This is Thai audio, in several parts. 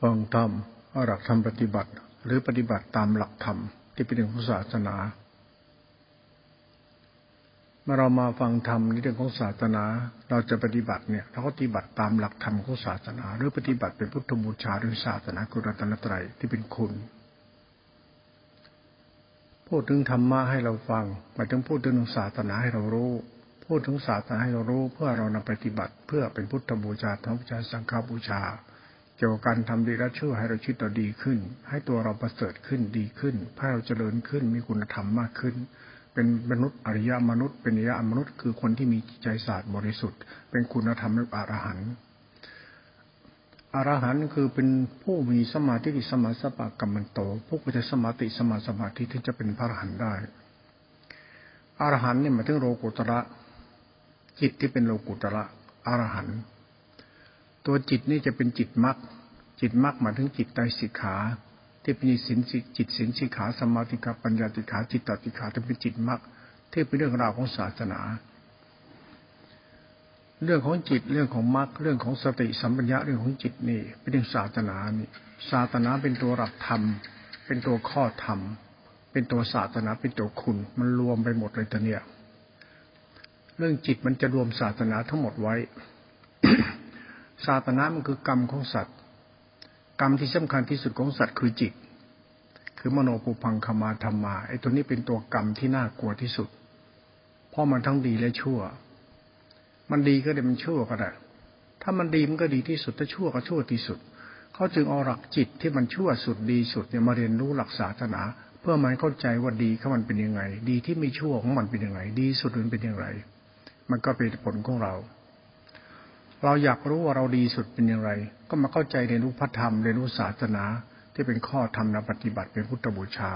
ฟังธรรมอาหลักธรรมปฏิบัติ หรือปฏิบัติตามหลักธรรมที่เป็นเรื่องของศาสนาเมื่อเรามาฟังธรรมในเรื่องของศาสนา เราจะปฏิบัติเนี่ยเราก็ปฏิบัติตามหลักธรรมของศาสนา หรือปฏิบัติเป็นพุทธบูชาหรือศาสนาคุรัตนตรัยที่เป็นคุณพูดถึงธรรมะให้เราฟังหมายถึงพูดถึงศาสนาให้เรารู้ พูดถึงศาสนาให้เรารู้ เพื่อเรานำปฏิบัติ เพื่อเป็นพุทธบูชาธรรมบูชาสังฆบูชา เกี่ยวกับการทำดีและชั่วให้เราชีวิตเราดีขึ้น ให้ตัวเราประเสริฐขึ้นดีขึ้นให้เราเจริญขึ้นมีคุณธรรมมากขึ้น เป็นมนุษย์อริยมนุษย์ เป็นอริยมนุษย์ คือคนที่มีใจศาสตร์บริสุทธิ์ เป็นคุณธรรมในอรหันต์อรหันต์คือเป็นผู้มีสมาธิสมาสปะกัมมันโตผู้ก็จะสมาธิสมาสมาธิที่จะเป็นพระอรหันต์ได้อรหันต์เนี่ยหมายถึงโลกุตระจิตที่เป็นโลกุตระอรหันต์ ตัวจิตนี่จะเป็นจิตมรรคจิตมรรคมายถึงจิตใจสิกขาที่เป็นสินจิตสินสิกขาสมาธิกาปัญญาติขาจิตตติขาที่เป็นจิตมรรคที่เป็นเรื่องราวของศาสนา เรื่องของจิตเรื่องของมรรคเรื่องของสติสัมปัญญะเรื่องของจิตนี่ เป็นเรื่องศาสนานี่ศาสนาเป็นตัวหลักธรรม เป็นตัวข้อธรรม เป็นตัวศาสนาเป็นตัวคุณ มันรวมไปหมดเลยตัวเนี้ยเรื่องจิตมันจะรวมศาสนาทั้งหมดไว้ ศาสนามันคือกรรมของสัตว์ กรรมที่สำคัญที่สุดของสัตว์คือจิต คือมโนปุพังคมาธรรมาไอ้ตัวนี้เป็นตัวกรรมที่น่ากลัวที่สุด เพราะมันทั้งดีและชั่ว มันดีก็ได้มันชั่วก็ได้ ถ้ามันดีมันก็ดีที่สุดถ้าชั่วก็ชั่วที่สุด เขาจึงเอาหลักจิตที่มันชั่วสุดดีสุดเนี่ยมาเรียนรู้หลักศาสนา เพื่อมันเข้าใจว่าดีเขามันเป็นยังไง ดีที่ไม่ชั่วของมันเป็นยังไง ดีสุดมันเป็นยังไง มันก็เป็นผลของเรา เราอยากรู้ว่าเราดีสุดเป็นอย่างไร ก็มาเข้าใจเรียนรู้พระธรรมเรียนรู้ศาสนา ที่เป็นข้อธรรมนปฏิบัติเป็นพุทธบูชา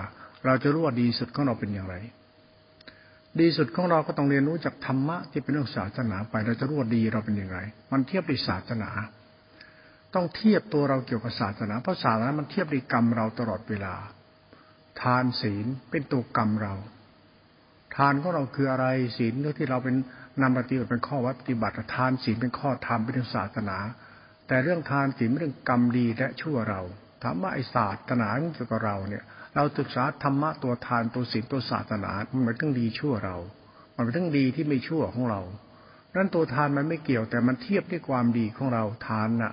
เราจะรู้ว่าดีสุดของเราเป็นอย่างไร ดีสุดของเราก็ต้องเรียนรู้จากธรรมะที่เป็นเรื่องศาสนาไปเราจะรู้ว่าดีเราเป็นอย่างไร มันเทียบด้วยศาสนา ต้องเทียบตัวเราเกี่ยวกับศาสนาเพราะศาสนามันเทียบด้วยกรรมเราตลอดเวลา ทานศีลเป็นตัวกรรมเรา ทานของเราคืออะไรศีลที่เราเป็น นำปฏิบัติเป็นข้อวัดปฏิบัติทานศีลเป็นข้อธรรมเป็นศาสนา แต่เรื่องทานศีลเป็นเรื่องกรรมดีและชั่วเราถามว่าไอศาสนาเกี่ยวกับเราเนี่ย เราศึกษาธรรมะตัวทานตัวศีลตัวศาสนามันเป็นเรื่องดีชั่วเรา มันเป็นเรื่องดีที่ไม่ชั่วของเรานั้นตัวทานมันไม่เกี่ยวแต่มันเทียบด้วยความดีของเราทานน่ะ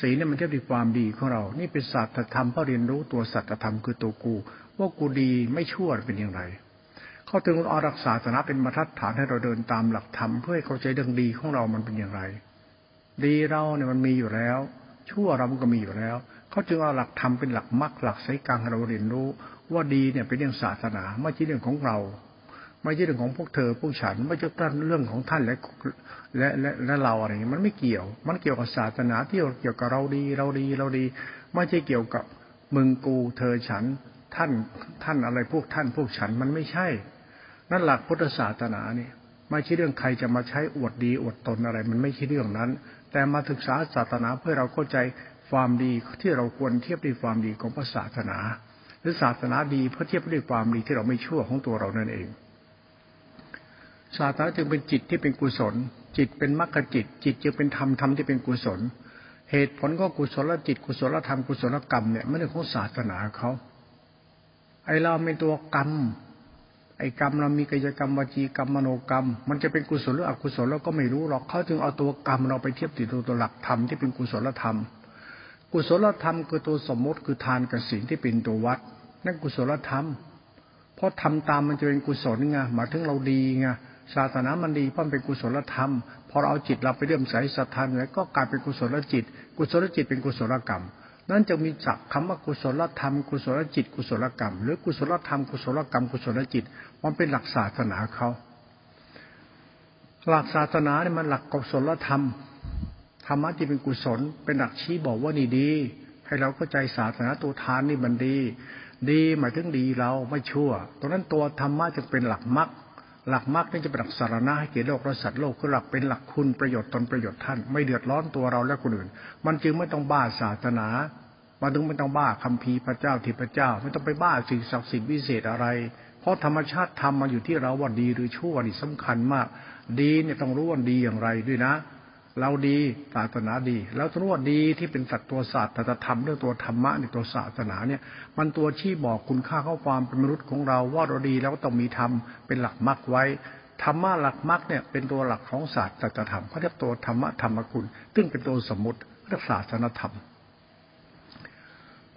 ศีลเนี่ยมันเทียบด้วยความดีของเรา นี่เป็นศาสตรธรรมเพราะเรียนรู้ตัวสัจธรรมคือตัวกู ว่ากูดีไม่ชั่วเป็นอย่างไร เขาถึงเอารักษาสนาเป็นมาตรฐานให้เราเดินตามหลักธรรมเพื่อให้เข้าใจเรื่องดีของเรามันเป็นอย่างไร ดีเราเนี่ยมันมีอยู่แล้ว ชั่วเรามันก็มีอยู่แล้ว เขาจึงเอาหลักธรรมเป็นหลักมรรคหลักสายกลางให้เราเรียนรู้ ว่าดีเนี่ยเป็นเรื่องศาสนาไม่ใช่เรื่องของเรา ไม่ใช่เรื่องของพวกเธอพวกฉันไม่ใช่เรื่องของท่านและและและและเราอะไรอย่างนี้มันไม่เกี่ยว มันเกี่ยวกับศาสนาที่เกี่ยวกับเราดีเราดีเราดี ไม่ใช่เกี่ยวกับมึงกูเธอฉันท่านท่านอะไรพวกท่านพวกฉันมันไม่ใช่ นั่นหลักพุทธศาสนาเนี่ยไม่ใช่เรื่องใครจะมาใช้อวดดีอวดตนอะไร มันไม่ใช่เรื่องนั้น แต่มาศึกษาศาสนาเพื่อเราเข้าใจความดีที่เราควรเทียบด้วยความดีของพระศาสนา หรือศาสนาดีเพื่อเทียบด้วยความดีที่เราไม่ชั่วของตัวเรานั่นเอง ศาสนาจึงเป็นจิตที่เป็นกุศล จิตเป็นมรรคจิต จิตจึงเป็นธรรมธรรมที่เป็นกุศล เหตุผลก็กุศลจิตกุศลธรรมกุศลกรรมเนี่ยไม่ใช่ของศาสนาเขาไอเราเป็นตัวกรรม อ้กรรมเรามีกายกรรมวจีกรรมมโนกรรม มันจะเป็นกุศลหรืออกุศลเราก็ไม่รู้หรอกเขาจึงเอาตัวกรรมเราไปเทียบติดตัวตัวหลักธรรมที่เป็นกุศลธรรม กุศลธรรมคือตัวสมมติคือทานกับศีลที่เป็นตัววัด นั่นกุศลธรรมเพราะทำตามมันจะเป็นกุศลไงหมายถึงเราดีไงศาสนามันดีเพราะเป็นกุศลธรรมพอเราเอาจิตเราไปเรื่มใสศรัทธาเนี่ยก็กลายเป็นกุศลจิต กุศลจิตเป็นกุศลกรรม นั่นจะมีจักคำว่ากุศลธรรม กุศลจิต กุศลกรรม หรือกุศลธรรม กุศลกรรม กุศลจิต มันเป็นหลักศาสนาเขา หลักศาสนาเนี่ยมันหลักกุศลธรรม ธรรมะที่เป็นกุศล เป็นหลักชี้บอกว่านี่ดี ให้เราเข้าใจศาสนาตัวทานนี่มันดี ดีหมายถึงดีเราไม่ชั่ว ตรงนั้นตัวธรรมะจึงเป็นหลักมรรค หลักมรรคนี่จะเป็นหลักสารณะให้เกิดโลกและสัตว์โลกคือหลักเป็นหลักคุณประโยชน์ตนประโยชน์ท่าน ไม่เดือดร้อนตัวเราและคนอื่น มันจึงไม่ต้องบ้าศาสนามันถึงไม่ต้องบ้าคำพีพระเจ้าทิพระเจ้า ไม่ต้องไปบ้าสิ่งศักดิ์สิทธิ์วิเศษอะไร เพราะธรรมชาติทำมาอยู่ที่เราว่าดีหรือชั่วนี่สำคัญมาก ดีเนี่ยต้องรู้ว่าดีอย่างไรด้วยนะ เราดีศาสนาดี แล้วทั้งว่าดีที่เป็นสัตว์ตัวศาสตร์ธรรมเรื่องตัวธรรมะในตัวศาสนาเนี่ย มันตัวชี้บอกคุณค่าข้อความเป็นมนุษย์ของเราว่าเราดีแล้วก็ต้องมีธรรมเป็นหลักมรรคไว้ธรรมะหลักมรรคเนี่ยเป็นตัวหลักของศาสตร์ธรรมเขาเรียกตัวธรรมะธรรมคุณ ซึ่งเป็นตัวสมมติเรียกศาสนธรรม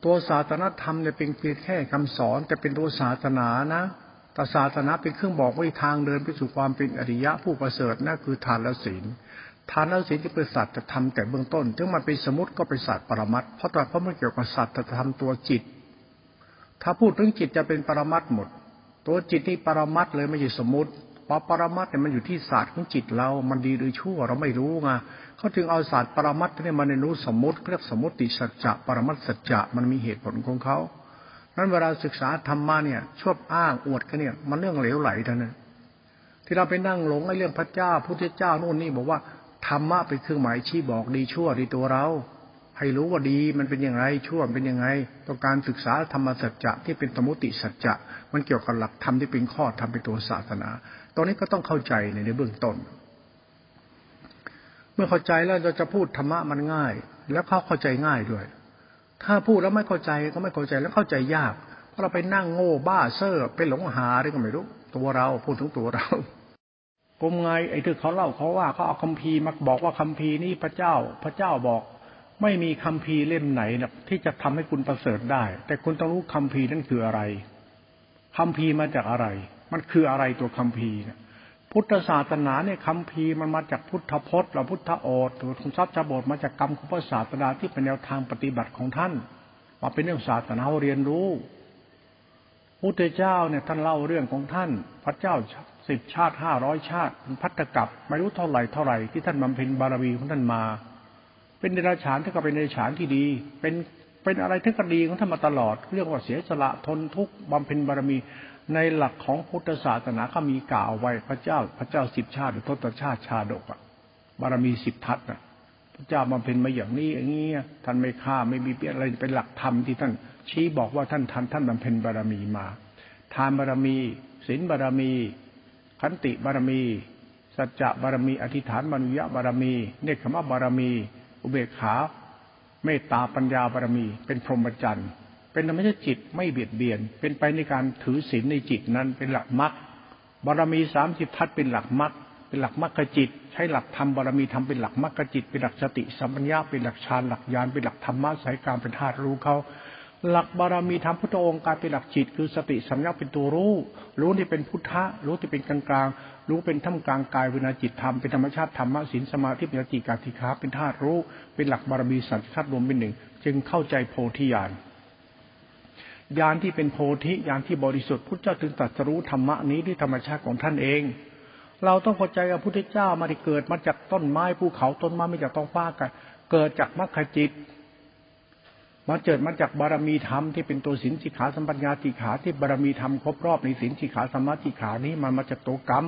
ตัวศาสนธรรมเนี่ยเป็นเพียงแค่คำสอนแต่เป็นตัวศาสนานะแต่ศาสนาเป็นเครื่องบอกวิทางเดินไปสู่ความเป็นอริยะผู้ประเสริฐนั่นคือทานและศีล ทานและศีลที่เป็นสัตว์จะทำแต่เบื้องต้น ถึงมันเป็นสมุติก็เป็นศาสตร์ปรมัตเพราะแต่เพราะมันเกี่ยวกับสัตว์จะทำตัวจิต ถ้าพูดถึงจิตจะเป็นปรมัตหมด ตัวจิตนี่ปรมัตเลยไม่ใช่สมมติเพราะปรมัตเนี่ยมันอยู่ที่ศาสตร์ของจิตเรา มันดีหรือชั่วเราไม่รู้ไงเขาจึงเอาศาสตร์ปรมัตเนี่ยมาในรู้สมมติเรียกสมมติสัจจะปรมัตสัจจะมันมีเหตุผลของเขานั้นเวลาศึกษาธรรมะเนี่ยชอบอ้างอวดกันเนี่ยมันเรื่องเหลวไหลท่านั้นที่เราไปนั่งหลงไอ้เรื่องพระเจ้าพุทธเจ้าโน่นนี่บอกว่า ธรรมะเป็นเครื่องหมายชี้บอกดีชั่วในตัวเรา ให้รู้ว่าดีมันเป็นอย่างไรชั่วเป็นยังไงต้องการศึกษาธรรมสัจจะที่เป็นสมุติสัจจะมันเกี่ยวกับหลักธรรมที่เป็นข้อธรรมเป็นตัวศาสนาตอนนี้ก็ต้องเข้าใจในในเบื้องต้น เมื่อเข้าใจแล้วเราจะพูดธรรมะมันง่าย แล้วเขาเข้าใจง่ายด้วย ถ้าพูดแล้วไม่เข้าใจก็ไม่เข้าใจแล้วเข้าใจยากเพราะเราไปนั่งโง่บ้าเซ่อไปหลงหาอะไรก็ไม่รู้ ตัวเราพูดถึงตัวเรา กมไงไอ้ที่เขาเล่าเขาว่าเขาเอาคัมภีร์มาบอกว่าคัมภีร์นี่พระเจ้า พระเจ้าบอก ไม่มีคัมภีร์เล่มไหนนะที่จะทำให้คุณประเสริฐได้ แต่คุณต้องรู้คัมภีร์นั่นคืออะไรคัมภีร์มาจากอะไร มันคืออะไรตัวคัมภีร์นะพุทธศาสนาเนี่ยคำพีมันมาจากพุทธพจน์เราพุทธโอษหรือคุณทรัพย์จบทมาจากกรรมของพระศาสนาที่เป็นแนวทางปฏิบัติของท่าน มาเป็นเรื่องศาสนาเรียนรู้พุทธเจ้าเนี่ยท่านเล่าเรื่องของท่าน พระเจ้า สิบชาติห้าร้อยชาติพัฒกับไม่รู้เท่าไหร่เท่าไหร่ที่ท่านบำเพ็ญบารมีของท่านมา เป็นเดรัจฉานที่ก็เป็นเดรัจฉานที่ดี เป็นเป็นอะไรที่ก็ดีของท่านมาตลอด เรื่องว่าเสียสละทนทุกบำเพ็ญบารมีในหลักของพุทธศาสนาเขามีกล่าวไว้พระเจ้าพระเจ้าสิบชาติหรือทศชาติชาดกอะบารมีสิบทัศนะพระเจ้าบำเพ็ญมาอย่างนี้อย่างนี้ท่านไม่ฆ่าไม่มีเปียอะไรเป็นหลักธรรมที่ท่านชี้บอกว่าท่านท่านท่านบำเพ็ญบารมีมา ทานบารมีศีลบารมี ขันติบารมี สัจจะบารมี อธิษฐานมนุยะบารมี เนคขมะบารมี อุเบกขา เมตตาปัญญาบารมี เป็นพรหมจรรย์เป็นธรรมชาติจิตไม่เบียดเบียน เป็นไปในการถือศีลในจิตนั้นเป็นหลักมรรคบารมีสามสิบทัศเป็นหลักมรรคเป็นหลักมรรคจิต ใช้หลักธรรมบารมีทำเป็นหลักมรรคจิต เป็นหลักสติสัมปัญญาเป็นหลักฌานหลักญาณเป็นหลักธรรมะสายการเป็นธาตุรู้เขา หลักบารมีธรรมพุทธองค์การเป็นหลักจิต คือสติสัมยาเป็นตัวรู้ รู้ที่เป็นพุทธะรู้ที่เป็นกลางกลางรู้เป็นท่ามกลางกายวินาจิตธรรมเป็นธรรมชาติธรรมะศีลสมาธิปัญญาจิกาธิคาเป็นธาตุรู้ เป็นหลักบารมีสัจธาตุรวมเป็นหนึ่ง จึงเข้าใจโพธิญาณญาณที่เป็นโพธิญาณที่บริสุทธิ์พุทธเจ้าถึงตรัสรู้ธรรมะนี้ด้วยธรรมชาติของท่านเอง เราต้องเข้าใจว่าพุทธเจ้ามาที่เกิดมาจากต้นไม้ภูเขาต้นไม้ไม่จากต้องฟ้ากันเกิดจากมรรคจิต มาเกิดมาจากบารมีธรรมที่เป็นตัวสินสิขาสัมปัญญาติขาที่บารมีธรรมครบรอบในสินสิขาสมาธิขานี้มันมาจากตัวกรรม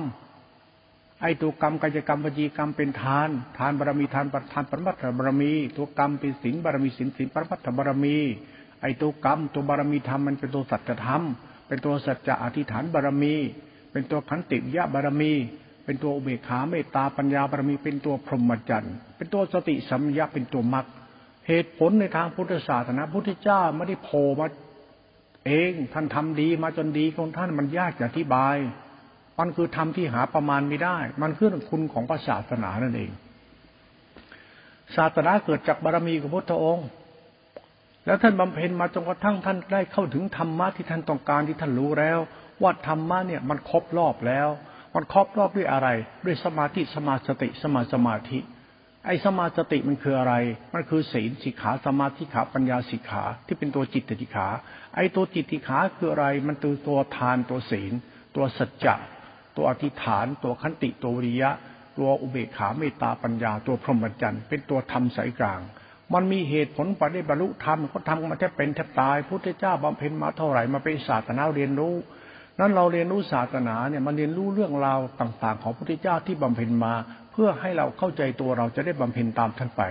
ไอ้ตัวกรรมกายกรรมวจีกรรมเป็นทาน ทานบารมีทานประทานปรมัตถบารมี ตัวกรรมเป็นสินบารมีสินสินปรมัตถบารมี ไอ้ตัวกรรม ตัวบารมีธรรมมันเป็นตัวสัจธรรม เป็นตัวสัจจะอธิฐานบารมี เป็นตัวขันติยะบารมี เป็นตัวอุเบกขาเมตตาปัญญาบารมี เป็นตัวพรหมจรรย์ เป็นตัวสติสัมยาเป็นตัวมรรค เหตุผลในทางพุทธศาสนาพุทธเจ้าไม่ได้โผล่มาเองท่านทำดีมาจนดีของท่านมันยากจะอธิบาย มันคือธรรมที่หาประมาณไม่ได้ มันคือคุณของพระศาสนานั่นเอง ศาสนาเกิดจากบารมีของพุทธองค์ แล้วท่านบำเพ็ญมาจนกระทั่งท่านได้เข้าถึงธรรมะที่ท่านต้องการที่ท่านรู้แล้ว ว่าธรรมะเนี่ยมันครบรอบแล้ว มันครบรอบด้วยอะไร ด้วยสมาธิสมาสติสมาสมาธิ ไอ้สมาสติมันคืออะไร มันคือศีลสิกขาสมาธิขาปัญญาสิกขาที่เป็นตัวจิตติขา ไอ้ตัวจิตติขาคืออะไร มันตัวตัวทานตัวศีล ตัวสัจจะตัวอธิษฐาน ตัวขันติตัววิริยะ ตัวอุเบกขาเมตตาปัญญา ตัวพรหมจรรย์เป็นตัวธรรมสายกลาง มันมีเหตุผลปฏิบรรลุธรรมเขาทำมาแทบเป็นแทบตายพุทธเจ้าบำเพ็ญมาเท่าไหร่มาเป็นศาสนาเรียนรู้นั้นเราเรียนรู้ศาสนาเนี่ยมันเรียนรู้เรื่องราวต่าง ๆ ของพุทธเจ้าที่บำเพ็ญมา พื่อให้เราเข้าใจตัวเราจะได้บำเพ็ญตามท่านไป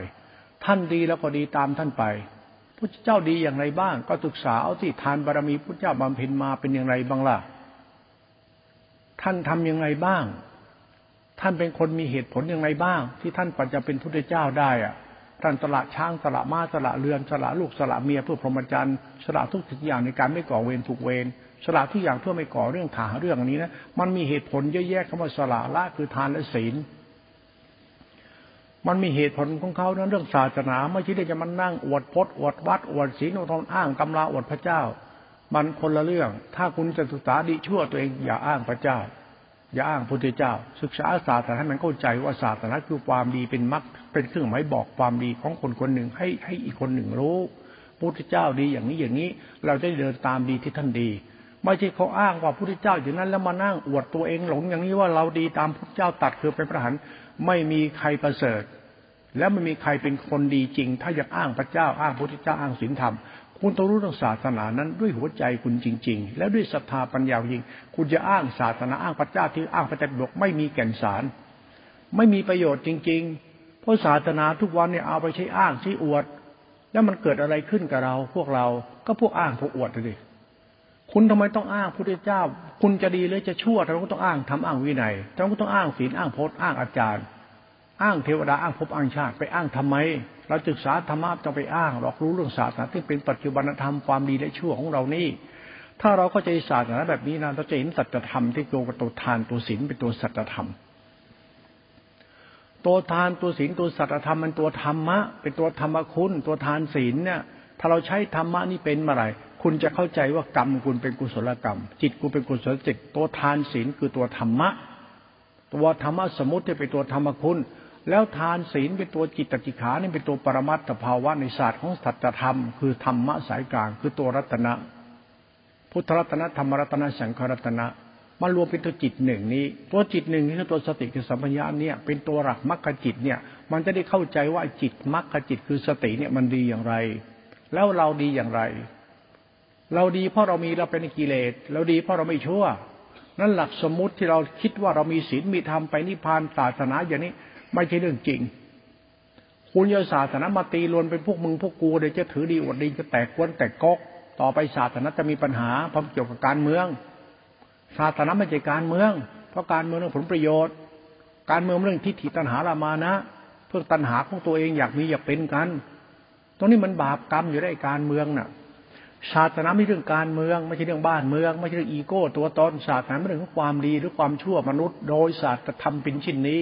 ท่านดีแล้วก็ดีตามท่านไปพุทธเจ้าดีอย่างไรบ้าง ก็ศึกษาเอาที่ทานบารมีพุทธเจ้าบำเพ็ญมาเป็นอย่างไรบ้างล่ะ ท่านทํำยังไงบ้าง ท่านเป็นคนมีเหตุผลอย่างไรบ้าง ที่ท่านปัจจะเป็นพุทธเจ้าได้อะท่านสละช้างสละม้าสละเรือนสละลูกสละเมียเพื่อพรหมจรรย์สละทุกสิ่งอย่างในการไม่ก่อเวรถูกเวรสละทุกอย่างเพื่อไม่ก่อเรื่องถาเรื่องนี้นะมันมีเหตุผลเยอะแยะคำว่าสละละคือทานและศีล มันมีเหตุผลของเขานั้นเรื่องศาสนาไม่ใช่จะมานั่งอวดพจน์อวดวัดอวดศีลอวดทนอ้างตำราอวดพระเจ้า มันคนละเรื่อง ถ้าคุณจะศึกษาดีชั่วตัวเองอย่าอ้างพระเจ้า อย่าอ้างพุทธเจ้า ศึกษาศาสนาให้มันเข้าใจว่าศาสนาคือความดีเป็นมรรคเป็นเครื่องหมายบอกความดีของคนคนหนึ่งให้ให้อีกคนหนึ่งรู้พุทธเจ้าดีอย่างนี้อย่างนี้ เราจะเดินตามดีที่ท่านดี ไม่ใช่เขาอ้างว่าพุทธเจ้าอย่างนั้นแล้วมานั่งอวดตัวเองหลงอย่างนี้ว่าเราดีตามพุทธเจ้าตัดคือเป็นพระหันไม่มีใครประเสริฐ แล้วไม่มีใครเป็นคนดีจริง ถ้าอยากอ้างพระเจ้าอ้างพระพุทธเจ้าอ้างศีลธรรม คุณต้องรู้เรื่องศาสนานั้นด้วยหัวใจคุณจริง ๆ แล้วด้วยศรัทธาปัญญาจริง คุณจะอ้างศาสนาอ้างพระเจ้าที่อ้างพระเจ้าบอกไม่มีแก่นสาร ไม่มีประโยชน์จริง ๆ เพราะศาสนาทุกวันเนี่ยเอาไปใช้อ้างใช้อวด แล้วมันเกิดอะไรขึ้นกับเรา พวกเราก็พวกอ้างพวกอวดเลย คุณทำไมต้องอ้างพระพุทธเจ้า คุณจะดีหรือจะชั่วทำไมก็ต้องอ้างทำอ้างวินัยทำไมก็ต้องอ้างศีลอ้างพจน์อ้างอาจารย์ อ้างเทวดาอ้างภพอ้างชาติไปอ้างทำไม เราศึกษาธรรมะต้องไปอ้างหรอกรู้เรื่องศาสนาที่เป็นปัจจุบันธรรมความดีและชั่วของเรานี่ ถ้าเราเข้าใจศาสนาแบบนี้นะเราจะเห็นสัจธรรมที่ตัวกับตัวทานตัวศีลเป็นตัวสัจธรรมตัวทานตัวศีลตัวสัจธรรมมันตัวธรรมะ เป็นตัวธรรมคุณ ตัวทานศีลเนี่ย ถ้าเราใช้ธรรมะนี่เป็นเมื่อไหร่ คุณจะเข้าใจว่ากรรมคุณเป็นกุศลกรรม จิตคุณเป็นกุศลจิตตัวทานศีลคือตัวธรรมะ ตัวธรรมะสมุติเป็นตัวธรรมคุณ แล้วทานศีลเป็นตัวจิตตจิขานี่เป็นตัวปรมัตถภาวะในศาสตร์ของสัจธรรม คือธรรมะสายกลาง คือตัวรัตนะ พุทธรัตนะธรรมรัตนะสังขรัตนะมารวมเป็นตัวจิตหนึ่งนี้ ตัวจิตหนึ่งนี่คือตัวสติคือสัมปญญะเนี่ยเป็นตัวหลักมรรคจิตเนี่ย มันจะได้เข้าใจว่าจิตมรรคจิตคือสติเนี่ยมันดีอย่างไร แล้วเราดีอย่างไร เราดีเพราะเรามีเราเป็นกิเลส เราดีเพราะเราไม่ชั่ว นั่นหลักสมมุติที่เราคิดว่าเรามีศีลมีธรรมไปนิพพานศาสนาอย่างนี้ ไม่ใช่เรื่องจริง คุณโยศาสนามาตีลวนเป็นพวกมึงพวกกูเดี๋ยวจะถือดีอวดดีจะแตกกวนแตกกกต่อไปศาสนาจะมีปัญหาเพราะเกี่ยวกับการเมือง ศาสนาไม่ใช่การเมือง เพราะการเมืองเรื่องผลประโยชน์ การเมืองเรื่องทิฏฐิตัณหารามานะเพื่อตัณหาของตัวเองอยากมีอยากเป็นกัน ตรงนี้มันบาปกรรมอยู่ได้การเมืองน่ะ ศาสนาไม่เรื่องการเมือง ไม่ใช่เรื่องบ้านเมือง ไม่ใช่เรื่องอีโก้ ตัวตนศาสนาไม่เรื่องความดีหรือความชั่วมนุษย์ โดยศาสตร์ธรรมเป็นชิ้นนี้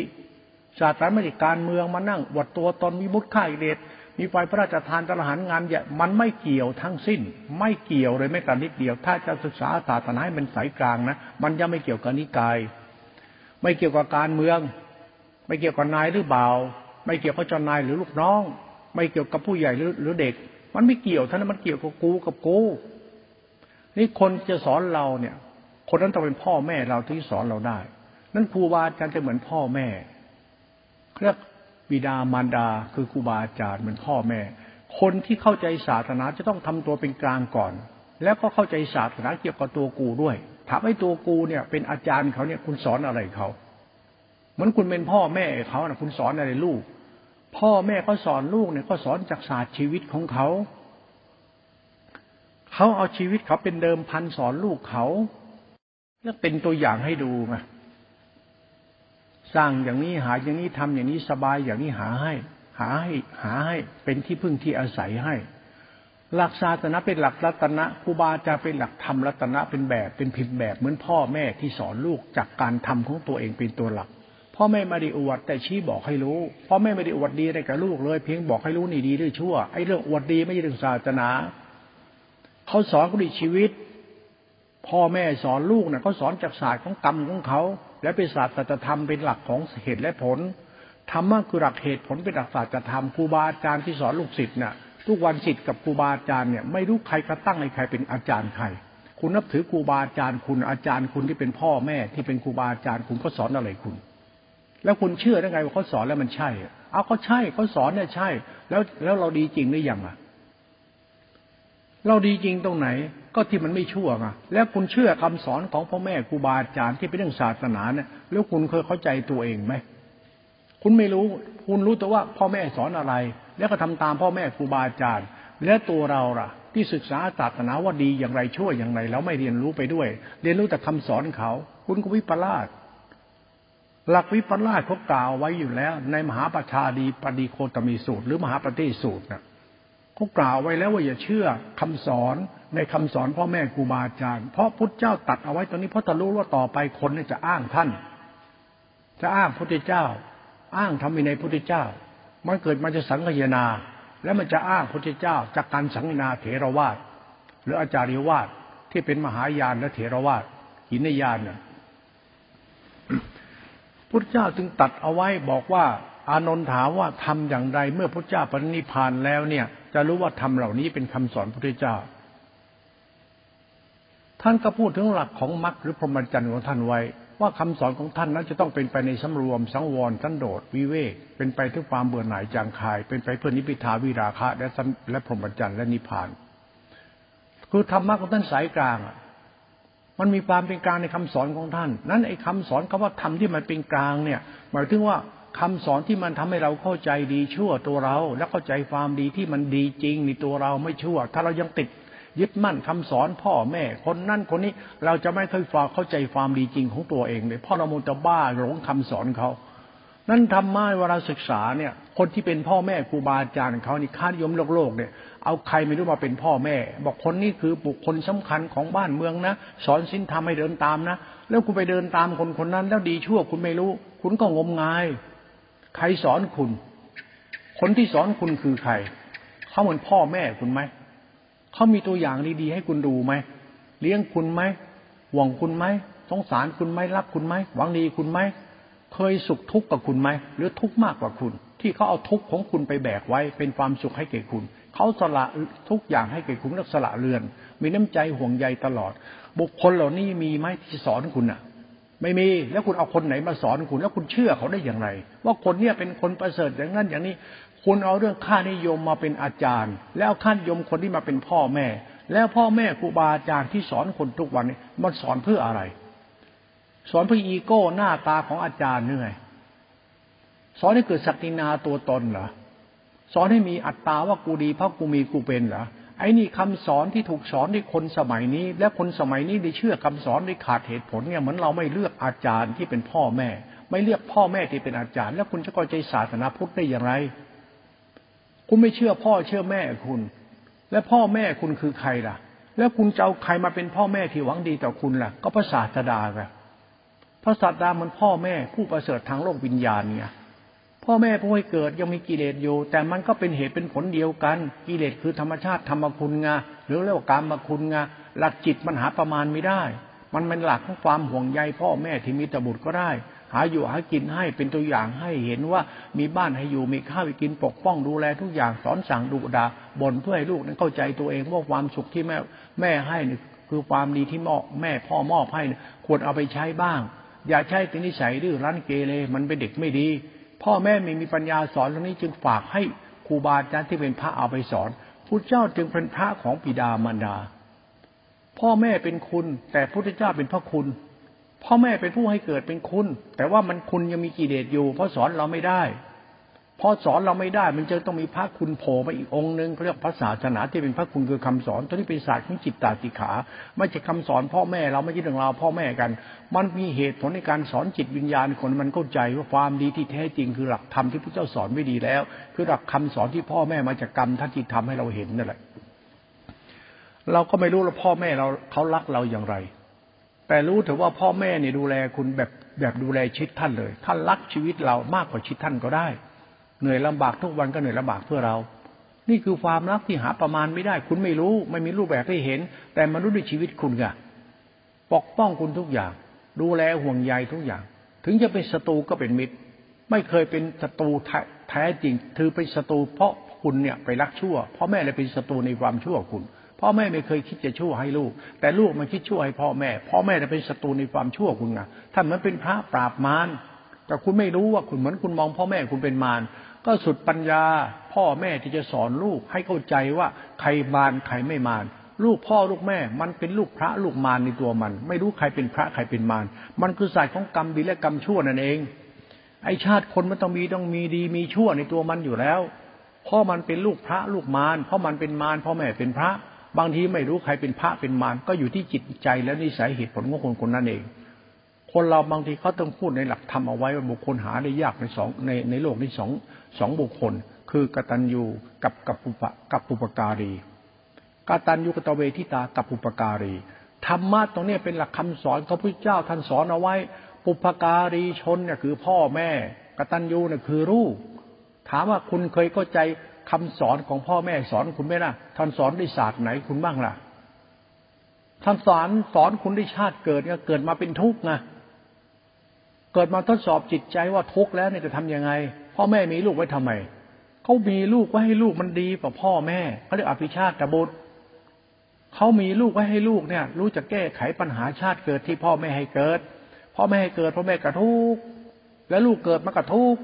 ศาสตร์ไม่ใช่การเมืองมานั่งวัดตัวตนมีมุดข่ายเดชมีไฟพระราชทานตระหารงานใหญ่มันไม่เกี่ยวทั้งสิ้น ไม่เกี่ยวเลยแม้แต่นิดเดียว ถ้าจะศึกษาศาสนาให้มันสายกลางนะมันยังไม่เกี่ยวกับนิกาย ไม่เกี่ยวกับการเมือง ไม่เกี่ยวกับนายหรือเบาไม่เกี่ยวกับเจ้านายหรือลูกน้อง ไม่เกี่ยวกับผู้ใหญ่หรือหรือเด็ก มันไม่เกี่ยวท่านมันเกี่ยวกับกูกับกูนี่คนจะสอนเราเนี่ย คนนั้นต้องเป็นพ่อแม่เราที่สอนเราได้ นั่นครูบาอาจารย์จะเหมือนพ่อแม่เรียกบิดามารดาคือครูบาอาจารย์เหมือนพ่อแม่ คนที่เข้าใจศาสนาจะต้องทำตัวเป็นกลางก่อน แล้วก็เข้าใจศาสนาเกี่ยวกับตัวกูด้วยถามไอ้ตัวกูเนี่ย เป็นอาจารย์เขาเนี่ยคุณสอนอะไรเขาเหมือนคุณเป็นพ่อแม่เขานะคุณสอนอะไรลูก พ่อแม่เขาสอนลูกเนี่ยก็สอนจากศาสตร์ชีวิตของเขา เขาเอาชีวิตเขาเป็นเดิมพันสอนลูกเขา แล้วเป็นตัวอย่างให้ดูไงสร้างอย่างนี้หาอย่างนี้ทำอย่างนี้สบายอย่างนี้หาให้ หาให้หาให้เป็นที่พึ่งที่อาศัยให้ หลักศาสนาเป็นหลักรัตนะครูบาจะเป็นหลักธรรมรัตนะเป็นแบบเป็นพิมพ์แบบเหมือนพ่อแม่ที่สอนลูกจากการทำของตัวเองเป็นตัวหลัก พ่อแม่ไม่ได้อวดแต่ชี้บอกให้รู้พ่อแม่ไม่ได้อวดดีอะไรกับลูกเลย เพียงบอกให้รู้นี่ดีหรือชั่วไอ้เรื่องอวดดีไม่ใช่เรื่องศาสนาเขาสอนเขาด้วยชีวิต พ่อแม่สอนลูกเนี่ยเขาสอนจากศาสตร์ของกรรมของเขา และเป็นศาสตร์สัจธรรมเป็นหลักของเหตุและผลธรรมะคือหลักเหตุผลเป็นหลักศาสตร์ธรรมครูบาอาจารย์ที่สอนลูกศิษย์เนี่ยทุกวันศิษย์กับครูบาอาจารย์เนี่ยไม่รู้ใครกระตั้งในใครเป็นอาจารย์ใครคุณนับถือครูบาอาจารย์คุณอาจารย์คุณที่เป็นพ่อแม่ที่เป็นครูบาอาจารย์คุณก็สอนอะไรคุณ แล้วคุณเชื่อได้ไงว่าเขาสอนแล้วมันใช่ เอาเขาใช่เขาสอนเนี่ยใช่ แล้วแล้วเราดีจริงหรือยังอะ เราดีจริงตรงไหน ก็ที่มันไม่ชั่วไงแล้วคุณเชื่อคำสอนของพ่อแม่ครูบาอาจารย์ที่เป็นเรื่องศาสนาเนี่ยแล้วคุณเคยเข้าใจตัวเองไหมคุณไม่รู้ คุณรู้แต่ว่าพ่อแม่สอนอะไร แล้วก็ทำตามพ่อแม่ครูบาอาจารย์ และตัวเราล่ะ ที่ศึกษาศาสนาว่าดีอย่างไรชั่วอย่างไร แล้วไม่เรียนรู้ไปด้วย เรียนรู้แต่คำสอนเขา คุณก็วิปลาส หลักวิปลาสเขากล่าวไว้อยู่แล้ว ในมหาประชาดีปฏิโคตมีสูตร หรือมหาปฏิสูตรนะเขากล่าวไว้แล้วว่าอย่าเชื่อคำสอนในคำสอนพ่อแม่ครูบาอาจารย์เพราะพุทธเจ้าตัดเอาไว้ตอนนี้เพราะตะรู้ว่าต่อไปคนจะอ้างท่าน จะอ้างพุทธเจ้า อ้างทำในพุทธเจ้า มันเกิดมาจะสังฆยนา แล้วมันจะอ้างพุทธเจ้า จากการสังฆนาเถรวาทหรืออาจาริวาทที่เป็นมหายานและเถรวาทหินยานเนี่ย พุทธเจ้าจึงตัดเอาไว้บอกว่า อานนท์ถามว่าทำอย่างไรเมื่อพุทธเจ้าปรินิพานแล้วเนี่ย จะรู้ว่าทำเหล่านี้เป็นคำสอนพุทธเจ้า ท่านก็พูดถึงหลักของมรรคหรือพรหมจรรย์ของท่านไว้ ว่าคำสอนของท่านนั้นจะต้องเป็นไปในสำรวม สังวรสันโดษวิเวก เป็นไปถึงความเบื่อหน่ายจางคาย เป็นไปเพื่อนิพพิทาวิราคะ และและพรหมจรรย์และนิพพาน คือธรรมะของท่านสายกลาง มันมีความเป็นกลางในคำสอนของท่าน นั้นไอ้คาสอนคาว่าธรรมที่มันเป็นกลางเนี่ย หมายถึงว่าคำสอนที่มันทำให้เราเข้าใจดีชั่วตัวเรา แล้วเข้าใจความดีที่มันดีจริงในตัวเราไม่ชั่ว ถ้าเรายังติดยึดมั่นคำสอนพ่อแม่ คนนั่นคนนี้เราจะไม่เคยฟังเข้าใจความดีจริงของตัวเองเลยพราะเราโมจะบ้าหลงคำสอนเขานั้นทำมาเวลาศึกษาเนี่ย คนที่เป็นพ่อแม่ครูบาอาจารย์เขานี่ค่านิยมโลกโลกเนี่ย เอาใครไม่รู้มาเป็นพ่อแม่ บอกคนนี้คือบุคคลสำคัญของบ้านเมืองนะ สอนสินธรรมให้เดินตามนะ แล้วคุณไปเดินตามคนคนนั้น แล้วดีชั่วคุณไม่รู้ คุณก็งมงาย ใครสอนคุณ คนที่สอนคุณคือใคร เขาเหมือนพ่อแม่คุณไหม เขามีตัวอย่างดีๆให้คุณดูไหม เลี้ยงคุณไหมหวังคุณไหมสงสารคุณไหมรักคุณไหมหวังดีคุณไหมเคยสุขทุกข์กับคุณไหมหรือทุกข์มากกว่าคุณ ที่เขาเอาทุกข์ของคุณไปแบกไว้เป็นความสุขให้แก่คุณ เขาสละทุกอย่างให้แก่คุณแล้วสละเรือน มีน้ำใจห่วงใยตลอด บุคคลเหล่านี้มีไหมที่สอนคุณอะ ไม่มีแล้วคุณเอาคนไหนมาสอนคุณ แล้วคุณเชื่อเขาได้อย่างไร ว่าคนเนี้ยเป็นคนประเสริฐอย่างนั้นอย่างนี้ คุณเอาเรื่องค่านิยมมาเป็นอาจารย์ แล้วค่านิยมคนที่มาเป็นพ่อแม่ แล้วพ่อแม่ครูบาอาจารย์ที่สอนคนทุกวันนี้มันสอนเพื่ออะไร สอนเพื่ออีโก้หน้าตาของอาจารย์เนื่อยสอนให้เกิดศักดินาตัวตนเหรอ สอนให้มีอัตตาว่ากูดีเพราะกูมีกูเป็นเหรอไอ้นี่คำสอนที่ถูกสอนในคนสมัยนี้ และคนสมัยนี้ได้เชื่อคำสอนได้ขาดเหตุผลเนี่ยเหมือนเราไม่เลือกอาจารย์ที่เป็นพ่อแม่ ไม่เลือกพ่อแม่ที่เป็นอาจารย์ แล้วคุณจะเข้าใจศาสนาพุทธได้อย่างไร คุณไม่เชื่อพ่อเชื่อแม่คุณ และพ่อแม่คุณคือใครล่ะ แล้วคุณจะเอาใครมาเป็นพ่อแม่ที่หวังดีต่อคุณล่ะ ก็พระศาสดาไงพระศาสดามันพ่อแม่ผู้ประเสริฐทางโลกวิญญาณเนี่ย พ่อแม่ผู้ให้เกิดยังมีกิเลสอยู่ แต่มันก็เป็นเหตุเป็นผลเดียวกัน กิเลสคือธรรมชาติธรรมคุณงาหรือเรียกว่ากรรมคุณงาหลักจิตมันหาประมาณไม่ได้ มันเป็นหลักของความห่วงใยพ่อแม่ที่มีตบุตรก็ได้ หาอยู่หากินให้เป็นตัวอย่างให้เห็นว่ามีบ้านให้อยู่มีข้าวให้กินปกป้องดูแลทุกอย่างสอนสั่งดุดาบ่นเพื่อให้ลูกนั้นเข้าใจตัวเองว่าความสุขที่แม่แม่ให้นี่คือความดีที่มอแม่พ่อมอบให้ควรเอาไปใช้บ้าง อย่าใช้เป็นนิสัยดื้อรั้นเกเรมันเป็นเด็กไม่ดี พ่อแม่ไม่มีปัญญาสอนเรื่องนี้จึงฝากให้ครูบาอาจารย์ที่เป็นพระเอาไปสอนพุทธเจ้าจึงเป็นพระของปิดามารดา พ่อแม่เป็นคุณ แต่พุทธเจ้าเป็นพระคุณ พ่อแม่เป็นผู้ให้เกิดเป็นคุณ แต่ว่ามันคุณยังมีกิเลสอยู่ เพราะสอนเราไม่ได้ พอสอนเราไม่ได้ มันจะต้องมีพระคุณโผล่มาอีกองค์หนึ่งเขาเรียกพระศาสนาที่เป็นพระคุณคือคำสอนตัวนี้เป็นศาสตร์ของจิตตาติขา ไม่ใช่คาสอนพ่อแม่เราไม่ใช่เรื่องราวพ่อแม่กัน มันมีเหตุผลในการสอนจิตวิญญาณคนมันเข้าใจว่าความดีที่แท้จริงคือหลักธรรมที่พระเจ้าสอนไว้ดีแล้ว คือหลักคำสอนที่พ่อแม่มาจากกรรมท่านที่ทำให้เราเห็นนั่นแหละ เราก็ไม่รู้ว่าพ่อแม่เราเขารักเราอย่างไร แต่รู้ถือว่าพ่อแม่เนี่ยดูแลคุณแบบแบบดูแลชีวิตท่านเลย ท่านรักชีวิตเรามากกว่าชีวิตท่านก็ได้ เหนื่อยลำบากทุกวันก็เหนื่อยลำบากเพื่อเรา นี่คือความรักที่หาประมาณไม่ได้ คุณไม่รู้ ไม่มีรูปแบบให้เห็น แต่มนุษย์ด้วยชีวิตคุณอะปกป้องคุณทุกอย่าง ดูแลห่วงใยทุกอย่าง ถึงจะเป็นศัตรูก็เป็นมิตร ไม่เคยเป็นศัตรูแท้จริง ถือเป็นศัตรูเพราะคุณเนี่ยไปรักชั่วพ่อแม่เลยเป็นศัตรูในความชั่วคุณพ่อแม่ไม่เคยคิดจะชั่วให้ลูก แต่ลูกมันคิดชั่วให้พ่อแม่ พ่อแม่จะเป็นศัตรูในความชั่วคุณไงถ้ามันเป็นพระปราบมารแต่คุณไม่รู้ว่าคุณเหมือนคุณมองพ่อแม่คุณเป็นมาร ก็สุดปัญญา พ่อแม่ที่จะสอนลูกให้เข้าใจว่าใครมารใครไม่มารลูกพ่อลูกแม่ มันเป็นลูกพระลูกมารในตัวมัน ไม่รู้ใครเป็นพระใครเป็นมารมันคือสายของกรรมดีและกรรมชั่วนั่นเอง ไอชาติคนมันต้องมีต้องมีดีมีชั่วในตัวมันอยู่แล้วพ่อมันเป็นลูกพระลูกมารพราะมันเป็นมารพ่อแม่เป็นพระ บางทีไม่รู้ใครเป็นพระเป็นมารก็อยู่ที่จิตใจและนิสัยเหตุผลของคนคนนั้นเองคนเราบางทีเขาต้องพูดในหลักธรรมเอาไว้ว่าบุคคลหาได้ยากในสองในในโลกนี้สอง สองบุคคล คือกตัญญูกับกับปุปกับปุปการีกตัญญูกตเวทิตากับปุปการีธรรมะตรงนี้เป็นหลักคำสอนของพระพุทธเจ้าท่านสอนเอาไว้ ปุปการีชนเนี่ยคือพ่อแม่กตัญญูเนี่ยคือลูกถามว่าคุณเคยเข้าใจคำสอนของพ่อแม่สอนคุณไหมล่ะท่านสอนด้วยศาสตร์ไหนคุณบ้างล่ะท่านสอนสอนคุณด้วยชาติเกิดเนี่ยเกิดมาเป็นทุกข์ไงเกิดมาทดสอบจิตใจว่าทุกข์แล้วเนี่ยจะทํำยังไง พ่อแม่มีลูกไว้ทำไมเขามีลูกไว้ให้ลูกมันดีกว่าพ่อแม่เขาเรียกอภิชาติบุตรเขามีลูกไว้ให้ลูกเนี่ย รู้จะแก้ไขปัญหาชาติเกิดที่พ่อแม่ให้เกิด พ่อแม่ให้เกิดพ่อแม่กระทุกแล้วลูกเกิดมากระทุก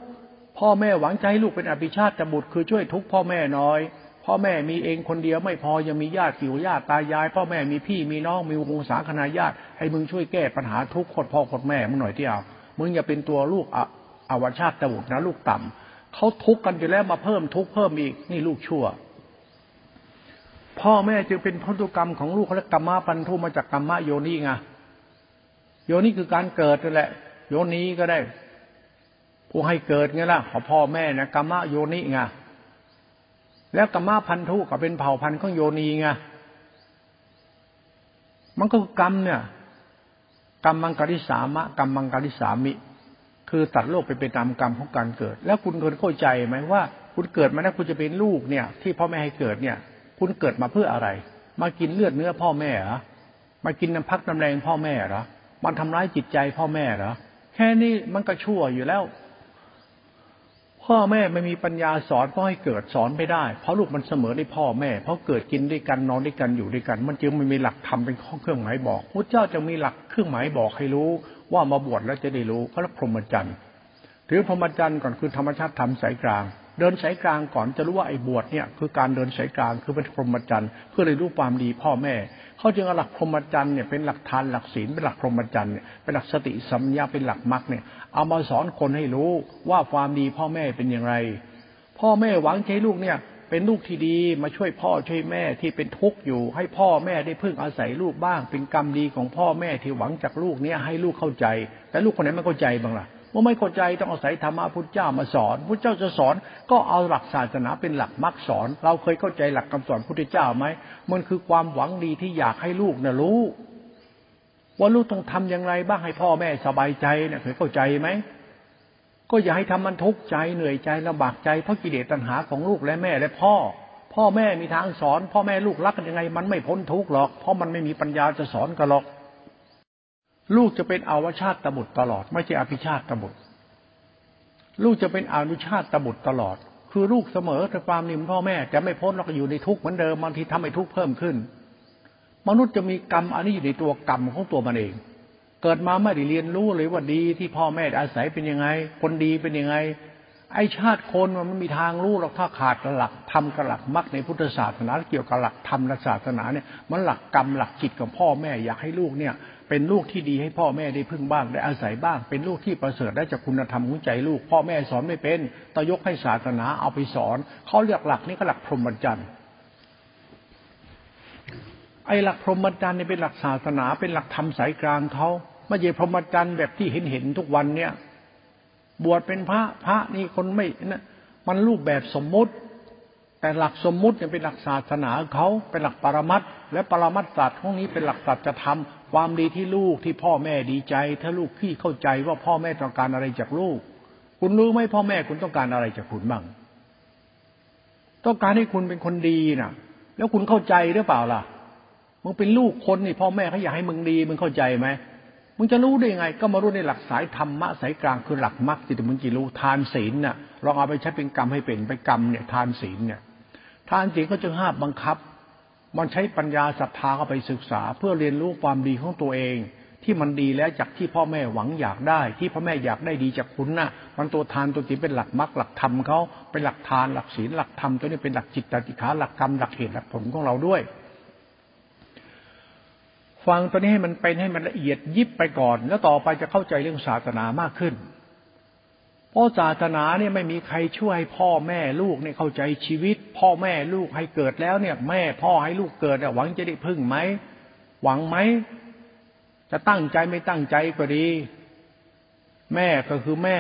พ่อแม่หวังใจลูกเป็นอภิชาติบุตรคือช่วยทุกพ่อแม่น้อย พ่อแม่มีเองคนเดียวไม่พอยังมีญาติกิ่วญาติตายาย พ่อแม่มีพี่มีน้องมีวงศาคณาญาติ ให้มึงช่วยแก้ปัญหาทุกข์คนพ่อคนแม่มึงหน่อยที่เอามึงอย่าเป็นตัวลูก อวชาติบุตรนะลูกต่ำเขาทุกข์กันอยู่แล้วมาเพิ่มทุกข์เพิ่มอีกนี่ลูกชั่ว พ่อแม่จึงเป็นพันธุกรรมของลูกเขาเรียกกรรมะพันธุมาจากกรรมะโยนีไงโยนีคือการเกิดนั่นแหละ โยนีก็ได้ ผู้ให้เกิดไงล่ะของพ่อแม่นะกรรมะโยนิไงแล้วกรรมะพันธุก็เป็นเผ่าพันธุ์ของโยนีไงมันก็กรรมเนี่ยกรรมมังกริสามะกรรมมังกริสามิ คือตัดโลกไปเป็นตามกรรมของการเกิด แล้วคุณเคยเข้าใจไหมว่า คุณเกิดมาแล้วคุณจะเป็นลูกเนี่ย ที่พ่อแม่ให้เกิดเนี่ย คุณเกิดมาเพื่ออะไร มากินเลือดเนื้อพ่อแม่เหรอมากินน้ำพักน้ำแรงพ่อแม่เหรอมันทำร้ายจิตใจพ่อแม่เหรอแค่นี้มันก็ชั่วอยู่แล้ว พ่อแม่ไม่มีปัญญาสอนก็ให้เกิดสอนไม่ได้ เพราะลูกมันเสมอในพ่อแม่ เพราะเกิดกินด้วยกันนอนด้วยกันอยู่ด้วยกัน มันจึงไม่มีหลักธรรมเป็นข้อเครื่องหมายบอกพระเจ้าจะมีหลักเครื่องหมายบอกให้รู้ ว่ามาบวชแล้วจะได้รู้เขาเรียกพรหมจรรย์ถือพรหมจรรย์ก่อนคือธรรมชาติธรรมสายกลาง เดินสายกลางก่อนจะรู้ว่าไอ้บวชเนี่ยคือการเดินสายกลางคือเป็นพรหมจรรย์เพื่อเรียนรู้ความดีพ่อแม่เขาจึงเอาหลักพรหมจรรย์เนี่ยเป็นหลักทานหลักศีลเป็นหลักพรหมจรรย์เนี่ยเป็นหลักสติสัมยาเป็นหลักมรรคเนี่ยเอามาสอนคนให้รู้ว่าความดีพ่อแม่เป็นอย่างไร พ่อแม่หวังใช้ลูกเนี่ย เป็นลูกที่ดีมาช่วยพ่อช่วยแม่ที่เป็นทุกข์อยู่ ให้พ่อแม่ได้พึ่งอาศัยลูกบ้าง เป็นกรรมดีของพ่อแม่ที่หวังจากลูกเนี่ยให้ลูกเข้าใจ แต่ลูกคนไหนไม่เข้าใจบ้างล่ะเมื่อไม่เข้าใจต้องอาศัยธรรมะพุทธเจ้ามาสอนพุทธเจ้าจะสอนก็เอาหลักศาสนาเป็นหลักมรรคสอน เราเคยเข้าใจหลักคำสอนพุทธเจ้าไหมมันคือความหวังดีที่อยากให้ลูกน่ะรู้ ว่าลูกต้องทำอย่างไรบ้างให้พ่อแม่สบายใจเนี่ยเคยเข้าใจไหม ก็อย่าให้ทำมันทุกข์ใจเหนื่อยใจลำบากใจเพราะกิเลสตัณหาของลูกและแม่และพ่อ พ่อแม่มีทางสอน พ่อแม่ลูกรักกันยังไง มันไม่พ้นทุกข์หรอก เพราะมันไม่มีปัญญาจะสอนกันหรอก ลูกจะเป็นอาวชาติตบุตรตลอด ไม่ใช่อภิชาติตบุตร ลูกจะเป็นอนุชาติตบุตรตลอด คือลูกเสมอแต่ความนิ่มพ่อแม่แต่ไม่พ้นเราก็อยู่ในทุกข์เหมือนเดิมบางทีทำให้ทุกข์เพิ่มขึ้น มนุษย์จะมีกรรมอันนี้อยู่ในตัวกรรมของตัวมันเอง เกิดมาไม่ได้เรียนรู้เลยว่าดีที่พ่อแม่อาศัยเป็นยังไง คนดีเป็นยังไง ไอชาติคนมันไม่มีทางรู้หรอกถ้าขาดหลักธรรมกับหลักมรรคในพุทธศาสนาเกี่ยวกับหลักธรรมศาสนาเนี่ยมันหลักกรรมหลักจิตของพ่อแม่อยากให้ลูกเนี่ย เป็นลูกที่ดีให้พ่อแม่ได้พึ่งบ้างได้อาศัยบ้าง เป็นลูกที่ประเสริฐได้จากคุณธรรมของใจลูก พ่อแม่สอนไม่เป็นตยกให้ศาสนาเอาไปสอนเขาเรียกหลักนี้ก็หลักพรหมจรรย์ไอ้หลักพรหมจรรย์เนี่ยเป็นหลักศาสนาเป็นหลักธรรมสายกลางเขา ไม่ใช่พรหมจรรย์แบบที่เห็นเห็นทุกวันเนี่ย บวชเป็นพระพระนี่คนไม่นะมันรูปแบบสมมุติ แต่หลักสมมุติเนี่ยเป็นหลักศาสนาเขาเป็นหลักปรมัตและปรมัตศาสตร์ของนี้เป็นหลักสัจธรรมความดีที่ลูกที่พ่อแม่ดีใจ ถ้าลูกพี่เข้าใจว่าพ่อแม่ต้องการอะไรจากลูก คุณรู้ไหมพ่อแม่คุณต้องการอะไรจากคุณบ้างต้องการให้คุณเป็นคนดีนะแล้วคุณเข้าใจหรือเปล่าล่ะ มึงเป็นลูกคนนี่พ่อแม่เขาอยากให้มึงดี มึงเข้าใจไหม มึงจะรู้ได้ยังไง ก็มารู้ในหลักสายธรรมะสายกลางคือหลักมรรคที่มึงจะรู้ทานศีลน่ะลองเอาไปใช้เป็นกรรมให้เป็นไปกรรมเนี่ยทานศีลเนี่ยทานศีลก็จะห้าบังคับ มันใช้ปัญญาศรัทธาเข้าไปศึกษา เพื่อเรียนรู้ความดีของตัวเอง ที่มันดีแล้วจากที่พ่อแม่หวังอยากได้ ที่พ่อแม่อยากได้ดีจากคุณน่ะ มันตัวทานตัวศีลเป็นหลักมรรคหลักธรรมเขาเป็นหลักทานหลักศีลหลักธรรมตัวนี้เป็นหลักจิตติขาหลักกรรมหลักเหตุหลักผลของเราด้วย ฟังตัวนี้ให้มันเป็นให้มันละเอียดยิบไปก่อน แล้วต่อไปจะเข้าใจเรื่องศาสนามากขึ้น เพราะศาสนาเนี่ยไม่มีใครช่วยพ่อแม่ลูกเนี่ยเข้าใจชีวิต พ่อแม่ลูกให้เกิดแล้วเนี่ย แม่พ่อให้ลูกเกิดหวังจะได้พึ่งไหมหวังไหมจะตั้งใจไม่ตั้งใจก็ดี แม่ก็คือแม่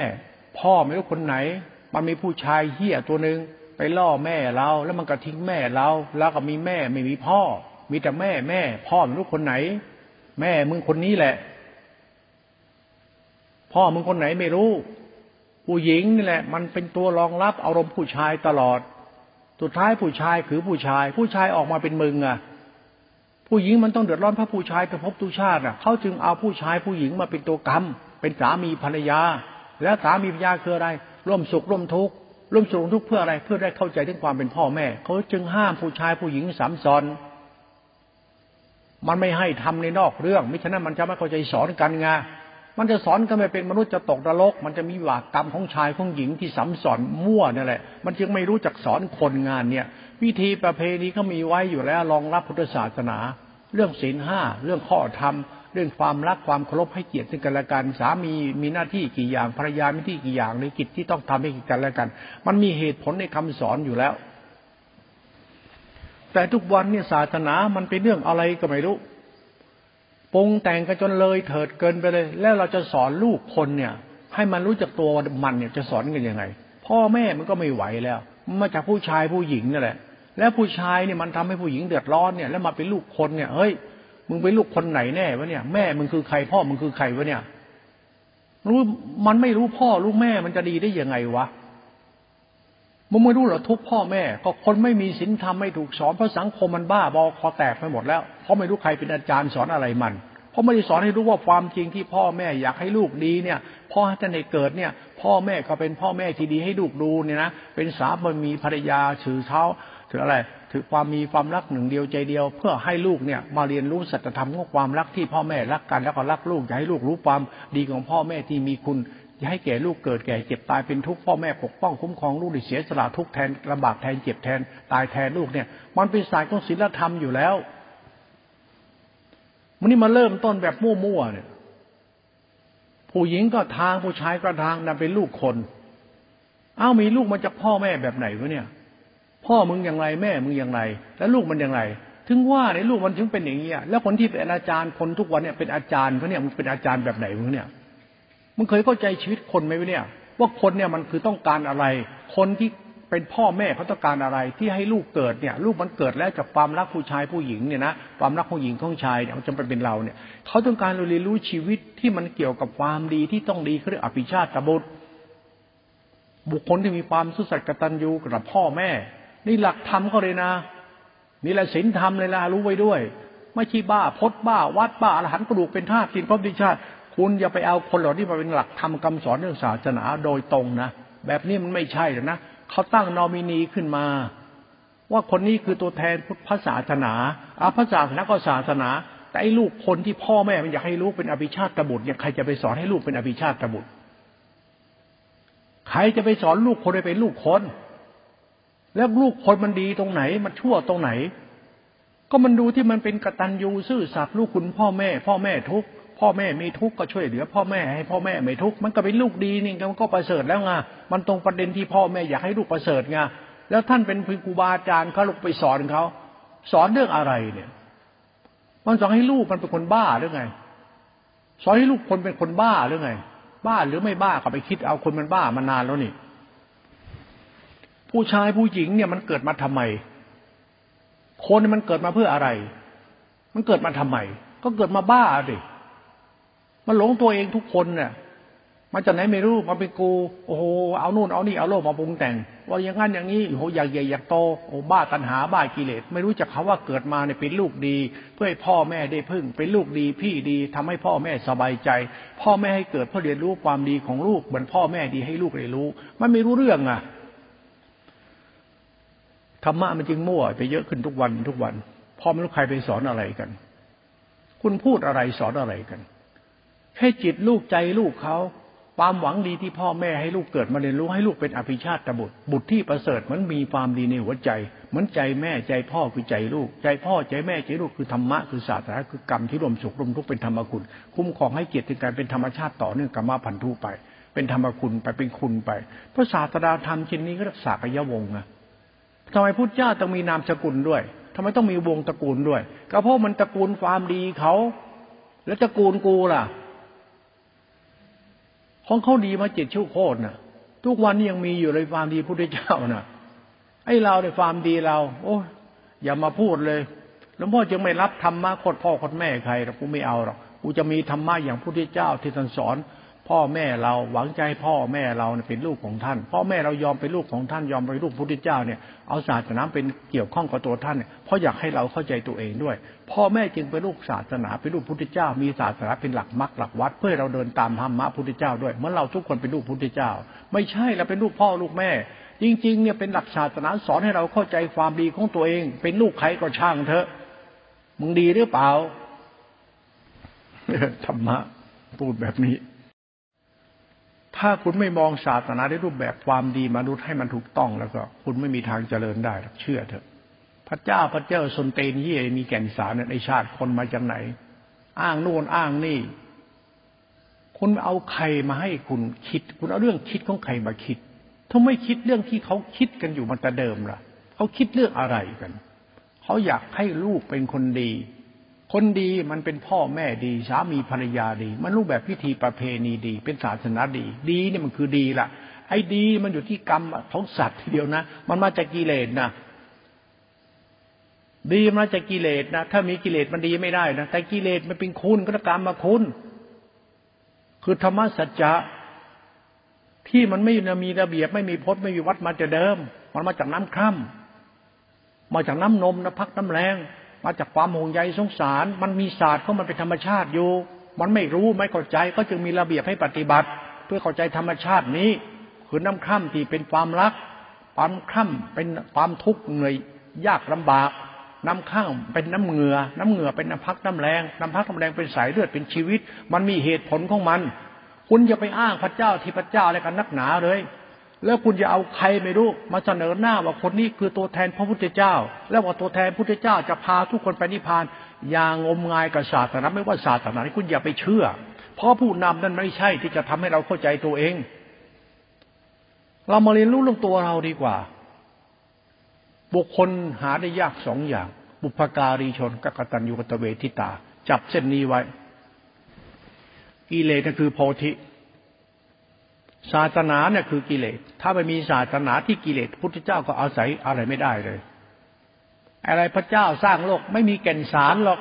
พ่อไม่รู้คนไหน มันมีผู้ชายเหี้ยตัวหนึ่งไปล่อแม่เรา แล้วมันก็ทิ้งแม่เรา แล้วก็มีแม่ไม่มีพ่อ มีแต่แม่แม่ พ่อไม่รู้คนไหน แม่มึงคนนี้แหละ พ่อมึงคนไหนไม่รู้ ผู้หญิงนี่แหละ มันเป็นตัวรองรับอารมณ์ผู้ชายตลอด สุดท้ายผู้ชายคือผู้ชาย ผู้ชายออกมาเป็นมึงอะผู้หญิงมันต้องเดือดร้อนเพราะผู้ชายกระพบตุชาติอะเขาจึงเอาผู้ชายผู้หญิงมาเป็นตัวกรรม เป็นสามีภรรยา แล้วสามีภรรยาคืออะไร ร่วมสุขร่วมทุกข์ร่วมสุขร่วมทุกข์เพื่ออะไร เพื่อได้เข้าใจถึงความเป็นพ่อแม่เขาจึงห้ามผู้ชายผู้หญิงสามสอน มันไม่ให้ทำในนอกเรื่องไม่ฉะนั้นมันจะไม่เข้าใจสอนกันไงมันจะสอนกันไม่เป็นมนุษย์จะตกนรก มันจะมีวากกรรมของชายของหญิงที่สัมสอนมั่วนี่แหละ มันจึงไม่รู้จักสอนคนงานเนี่ย วิธีประเพณีเขามีไว้อยู่แล้วรองรับพุทธศาสนา เรื่องศีลห้าเรื่องข้อธรรม เรื่องความรักความเคารพให้เกียรติกันและกันสามีมีหน้าที่กี่อย่างภรรยามีที่กี่อย่างในกิจที่ต้องทำให้กันและกัน มันมีเหตุผลในคำสอนอยู่แล้ว แต่ทุกวันเนี่ยศาสนามันเป็นเรื่องอะไรก็ไม่รู้ปรงแต่งกันจนเลยเถิดเกินไปเลย แล้วเราจะสอนลูกคนเนี่ย ให้มันรู้จักตัวมันเนี่ยจะสอนกันยังไง พ่อแม่มันก็ไม่ไหวแล้วมาจากผู้ชายผู้หญิงนั่นแหละ แล้วผู้ชายเนี่ยมันทำให้ผู้หญิงเดือดร้อนเนี่ยแล้วมาเป็นลูกคนเนี่ยเฮ้ยมึงเป็นลูกคนไหนแน่วะเนี่ยแม่มึงคือใครพ่อมึงคือใครวะเนี่ยรู้มันไม่รู้พ่อรู้แม่มันจะดีได้ยังไงวะ มึงไม่รู้เหรอทุกพ่อแม่ ก็คนไม่มีศีลธรรมไม่ถูกสอนเพราะสังคมมันบ้าบอคอแตกไปหมดแล้วเพราะไม่รู้ใครเป็นอาจารย์สอนอะไรมันเพราะไม่ได้สอนให้รู้ว่าความจริงที่พ่อแม่อยากให้ลูกดีเนี่ยพ่อให้ท่านในเกิดเนี่ย พ่อแม่ก็เป็นพ่อแม่ที่ดีให้ลูกดูเนี่ยนะเป็นสามีภรรยาถือเท้าถืออะไรถือความมีความรักหนึ่งเดียวใจเดียว เพื่อให้ลูกเนี่ยมาเรียนรู้สัจธรรมของความรักที่พ่อแม่รักกันแล้วก็รักลูกอยากให้ลูกรู้ความดีของพ่อแม่ที่มีคุณ จะให้แก่ลูกเกิดแก่เจ็บตายเป็นทุกข์พ่อแม่ปกป้องคุ้มครองลูกได้เสียสละทุกแทนลำบากแทนเจ็บแทน ตายแทนลูกเนี่ย มันเป็นสายของศีลธรรมอยู่แล้วมันนี่มาเริ่มต้นแบบมั่วๆเนี่ย ผู้หญิงก็ทางผู้ชายก็ทางนั่นเป็นลูกคน เอ้ามีลูกมาจากพ่อแม่แบบไหนวะเนี่ย พ่อมึงอย่างไรแม่มึงอย่างไร แล้วลูกมันอย่างไร ถึงว่าในลูกมันถึงเป็นอย่างนี้แล้วคนที่เป็นอาจารย์คนทุกวันเนี่ยเป็นอาจารย์เขาเนี่ยมันเป็นอาจารย์แบบไหนมึงเนี่ย มึงเคยเข้าใจชีวิตคนไหมวะเนี่ย ว่าคนเนี่ยมันคือต้องการอะไร คนที่เป็นพ่อแม่เขาต้องการอะไร ที่ให้ลูกเกิดเนี่ยลูกมันเกิดแล้วจากความรักผู้ชายผู้หญิงเนี่ยนะความรักของหญิงของชายเนี่ยมันจะเป็นเราเนี่ยเขาต้องการเรียนรู้ชีวิตที่มันเกี่ยวกับความดีที่ต้องดีเขาเรียกอภิชาติบุตรบุคคลที่มีความสุสัตย์กตัญญูกับพ่อแม่ นี่หลักธรรมเขาเลยนะ นี่แหละศีลธรรมเลยนะรู้ไว้ด้วย ไม่ใช่บ้าพดบ้า วัดบ้าอรหันต์กระดูกเป็นธาตุกินพรดิชาติ คุณอย่าไปเอาคนเหล่านี้มาเป็นหลักธรรมคำสอนเรื่องศาสนาโดยตรงนะ แบบนี้มันไม่ใช่หรอกนะเขาตั้งนอมินีขึ้นมา ว่าคนนี้คือตัวแทนพุทธศาสนาอาพระศาสนาก็ศาสนา แต่ไอ้ลูกคนที่พ่อแม่มันอยากให้ลูกเป็นอภิชาติบุตรเนี่ยใครจะไปสอนให้ลูกเป็นอภิชาติบุตรใครจะไปสอนลูกคนให้เป็นลูกคน แล้วลูกคนมันดีตรงไหน มันชั่วตรงไหน ก็มันดูที่มันเป็นกตัญญูซื่อสัตย์ลูกคุณพ่อแม่ พ่อแม่ทุก พ่อแม่มีทุกข์ก็ช่วยเหลือ พ่อแม่ให้พ่อแม่ไม่ทุกข์มันก็เป็นลูกดีนี่มันก็ประเสริฐแล้วไงมันตรงประเด็นที่พ่อแม่อยากให้ลูกประเสริฐไงแล้วท่านเป็นครูบาอาจารย์เขาลูกไปสอนเขาสอนเรื่องอะไรเนี่ย มันสอนให้ลูกมันเป็นคนบ้าหรือไง สอนให้ลูกคนเป็นคนบ้าหรือไง บ้าหรือไม่บ้าก็ไปคิดเอาคนมันบ้ามานานแล้วนี่ ผู้ชายผู้หญิงเนี่ยมันเกิดมาทำไม คนมันเกิดมาเพื่ออะไร มันเกิดมาทำไม ก็เกิดมาบ้าดิ มันหลงตัวเองทุกคนเนี่ยมาจากไหนไม่รู้มาเป็นกูโอ้โหเอานู่นเอานี่เอาโลกมาปรุงแต่ง ว่าอย่างนั้นอย่างนี้โอ้โหอยากใหญ่อยากโตโอ้บ้าตัณหาบ้ากิเลส ไม่รู้จักคาว่าเกิดมาเนี่ยเป็นลูกดี เพื่อให้พ่อแม่ได้พึ่ง เป็นลูกดีพี่ดีทำให้พ่อแม่สบายใจ พ่อแม่ให้เกิดเพื่อเรียนรู้ความดีของลูกเหมือนพ่อแม่ดีให้ลูกได้รู้ มันไม่รู้เรื่องอะธรรมะมันจึงมั่วไปเยอะขึ้นทุกวันทุกวันพ่อไม่รู้ใครไปสอนอะไรกัน คุณพูดอะไรสอนอะไรกัน ให้จิตลูกใจลูกเขาความหวังดีที่พ่อแม่ให้ลูกเกิดมาเรียนรู้ให้ลูกเป็นอภิชาติบุตร บุตรที่ประเสริฐมันมีความดีในหัวใจ เหมือนใจแม่ใจพ่อคือใจลูก ใจพ่อใจแม่ใจลูกคือธรรมะคือศาสนาคือกรรมที่รวมสุขรวมทุกเป็นธรรมคุณ คุ้มครองให้เกียรติการเป็นธรรมชาติต่อเนื่องกรรมพันธุไป เป็นธรรมคุณไปเป็นคุณไปพระศาสดาธรรมชิ้นนี้ก็รักษากยวงอะทำไมพุทธเจ้าต้องมีนามสกุลด้วยทำไมต้องมีวงตระกูลด้วย ก็เพราะมันตระกูลความดีเขา แล้วจะกูลกูล่ะ ของเขาดีมาเจ็ดชั่วโคตรนะทุกวันนี้ยังมีอยู่เลยความดีพุทธเจ้าน่ะไอ้เราในความดีเรา โอ้อย่ามาพูดเลยหลวงพ่อจึงไม่รับธรรมะโคตรพ่อโคตรแม่ใครหรอกกูไม่เอาหรอกกูจะมีธรรมะอย่างพุทธเจ้าที่ท่านสอน พ่อแม่เราหวังใจพ่อแม่เราเป็นลูกของท่าน พ่อแม่เรายอมเป็นลูกของท่านยอมเป็นลูกพุทธเจ้าเนี่ยเอาศาสนาเป็นเกี่ยวข้องกับตัวท่านเนี่ยเพราะอยากให้เราเข้าใจตัวเองด้วย พ่อแม่จึงเป็นลูกศาสนาเป็นลูกพุทธเจ้า มีศาสนาเป็นหลักมรรคหลักวัด เพื่อเราเดินตามธรรมะพุทธเจ้าด้วยเมื่อเราทุกคนเป็นลูกพุทธเจ้า ไม่ใช่เราเป็นลูกพ่อลูกแม่ จริง ๆ เนี่ยเป็นหลักศาสนาสอนให้เราเข้าใจความดีของตัวเอง เป็นลูกใครก็ช่างเถอะมึงดีหรือเปล่าธรรมะพูดแบบนี้ ถ้าคุณไม่มองศาสนาในรูปแบบความดีมนุษย์ให้มันถูกต้องแล้วก็ คุณไม่มีทางเจริญได้เชื่อเถอะ พระเจ้าพระเจ้าสนเตนเย่มีแก่นสารในชาติคนมาจากไหน อ้างโน่นอ้างนี่ คุณเอาใครมาให้คุณคิด คุณเอาเรื่องคิดของใครมาคิดถ้าไม่คิดเรื่องที่เขาคิดกันอยู่มาแต่เดิมล่ะ เขาคิดเรื่องอะไรกัน เขาอยากให้ลูกเป็นคนดี คนดีมันเป็นพ่อแม่ดีสามีภรรยาดี มันรูปแบบพิธีประเพณีดี เป็นศาสนาดี ดีเนี่ยมันคือดีละไอ้ดีมันอยู่ที่กรรมของสัตว์ทีเดียวนะ มันมาจากกิเลสนะดีมาจากกิเลสนะถ้ามีกิเลสมันดีไม่ได้นะแต่กิเลสมันเป็นคุณก็กรรมมาคุณ คือธรรมสัจจะที่มันไม่มีระเบียบไม่มีพจน์ไม่มีวัดมาจากเดิม มันมาจากน้ำคร่ำมาจากน้ำนมน้ำพักน้ำแรง มาจากความห่วงใยสงสาร มันมีศาสตร์เขามันเป็นธรรมชาติอยู่ มันไม่รู้ไม่เข้าใจก็จึงมีระเบียบให้ปฏิบัติ เพื่อเข้าใจธรรมชาตินี้ คือน้ำคร่ำที่เป็นความรัก ความคร่ำเป็นความทุกข์เหนื่อยยากลำบาก น้ำข้างเป็นน้ำเหงือ น้ำเหงือเป็นน้ำพักน้ำแรงน้ำพักน้ำแรงเป็นสายเลือดเป็นชีวิต มันมีเหตุผลของมัน คุณอย่าไปอ้างพระเจ้าที่พระเจ้าอะไรกันนักหนาเลย แล้วคุณจะเอาใครไม่รู้มาเสนอหน้าว่าคนนี้คือตัวแทนพระพุทธเจ้า แล้วว่าตัวแทนพุทธเจ้าจะพาทุกคนไปนิพพาน อย่างงมงายกับศาสนาไม่ว่าศาสนาไหนคุณอย่าไปเชื่อ เพราะผู้นำนั้นไม่ใช่ที่จะทำให้เราเข้าใจตัวเอง เรามาเรียนรู้เรื่องตัวเราดีกว่า บุคคลหาได้ยากสองอย่าง บุพการีชนกักตัญญูกตเวทิตา จับเส้นนี้ไว้กิเลสก็คือโพธิ ศาสนาเนี่ยคือกิเลส ถ้าไม่มีศาสนาที่กิเลสพุทธเจ้าก็อาศัยอะไรไม่ได้เลย อะไรพระเจ้าสร้างโลกไม่มีแก่นสารหรอก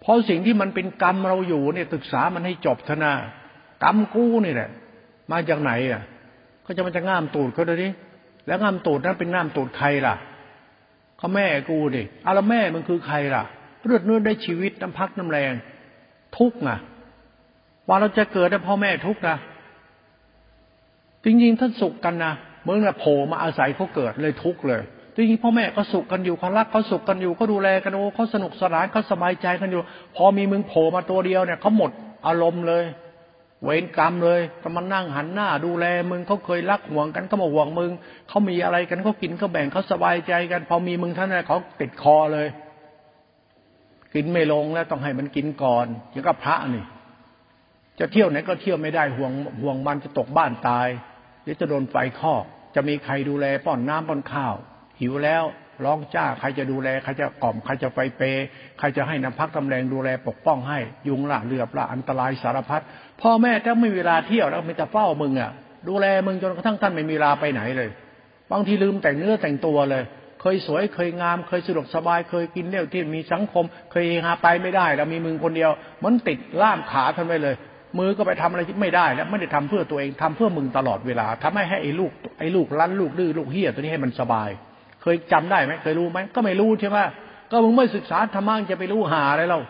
เพราะสิ่งที่มันเป็นกรรมเราอยู่เนี่ยศึกษามันให้จบเถอะนะกรรมกู้นี่แหละ มาจากไหนอะ ก็จะมันจะง่ามตูดเขาดูดิแล้วง่ามตูดนั้นเป็นง่ามตูดใครล่ะเขาแม่กูดิอาแล้วแม่มันคือใครล่ะเลือดเนื้อได้ชีวิตน้ำพักน้ำแรง ทุกข์อะ ว่าเราจะเกิดได้พ่อแม่ทุกนะจริงๆท่านสุขกันนะเมื่อโผล่มาอาศัยเขาเกิดเลยทุกเลยจริงๆพ่อแม่ก็สุขกันอยู่เขารักเขาสุขกันอยู่เขาดูแลกันโอ้เขาสนุกสนานเขาสบายใจกันอยู่ พอมีมึงโผล่มาตัวเดียวเนี่ยเขาหมดอารมณ์เลย เวรกรรมเลยก็มานั่งหันหน้า ดูแลมึงเขาเคยรักห่วงกันก็มาห่วงมึงเขามีอะไรกันเขากินเขาแบ่งเขาสบายใจกัน พอมีมึงท่านนั้นเขาติดคอเลย กินไม่ลงแล้วต้องให้มันกินก่อนอย่างกับพระนี่ จะเที่ยวไหนก็เที่ยวไม่ได้ห่วงห่วงมันจะตกบ้านตาย หรือจะโดนไฟคอก จะมีใครดูแลป้อนน้ำป้อนข้าว หิวแล้วร้องจ้าใครจะดูแลใครจะกล่อมใครจะไฟเป ใครจะให้น้ำพักกำแรงดูแลปกป้องให้ ยุงละเรือบละอันตรายสารพัดพ่อแม่ถ้าไม่มีเวลาเที่ยวแล้วมีแต่เฝ้ามึงอะ ดูแลมึงจนกระทั่งท่านไม่มีเวลาไปไหนเลย บางทีลืมแต่งเนื้อแต่งตัวเลย เคยสวยเคยงาม เคยสะดวกสบายเคยกินเลี้ยวที่มีสังคม เคยหาไปไม่ได้แล้วมีมึงคนเดียว มันติดล่ามขาท่านไปเลย มือก็ไปทำอะไรที่ไม่ได้แล้วไม่ได้ทำเพื่อตัวเองทำเพื่อมึงตลอดเวลาทำให้ให้ไอ้ลูกไอ้ลูกรั้นลูกดื้อลูกเฮี้ยตัวนี้ให้มันสบาย เคยจำได้ไหมเคยรู้ไหมก็ไม่รู้ใช่ไหมก็มึงไม่ศึกษาธรรมะจะไปรู้หาอะไรเรา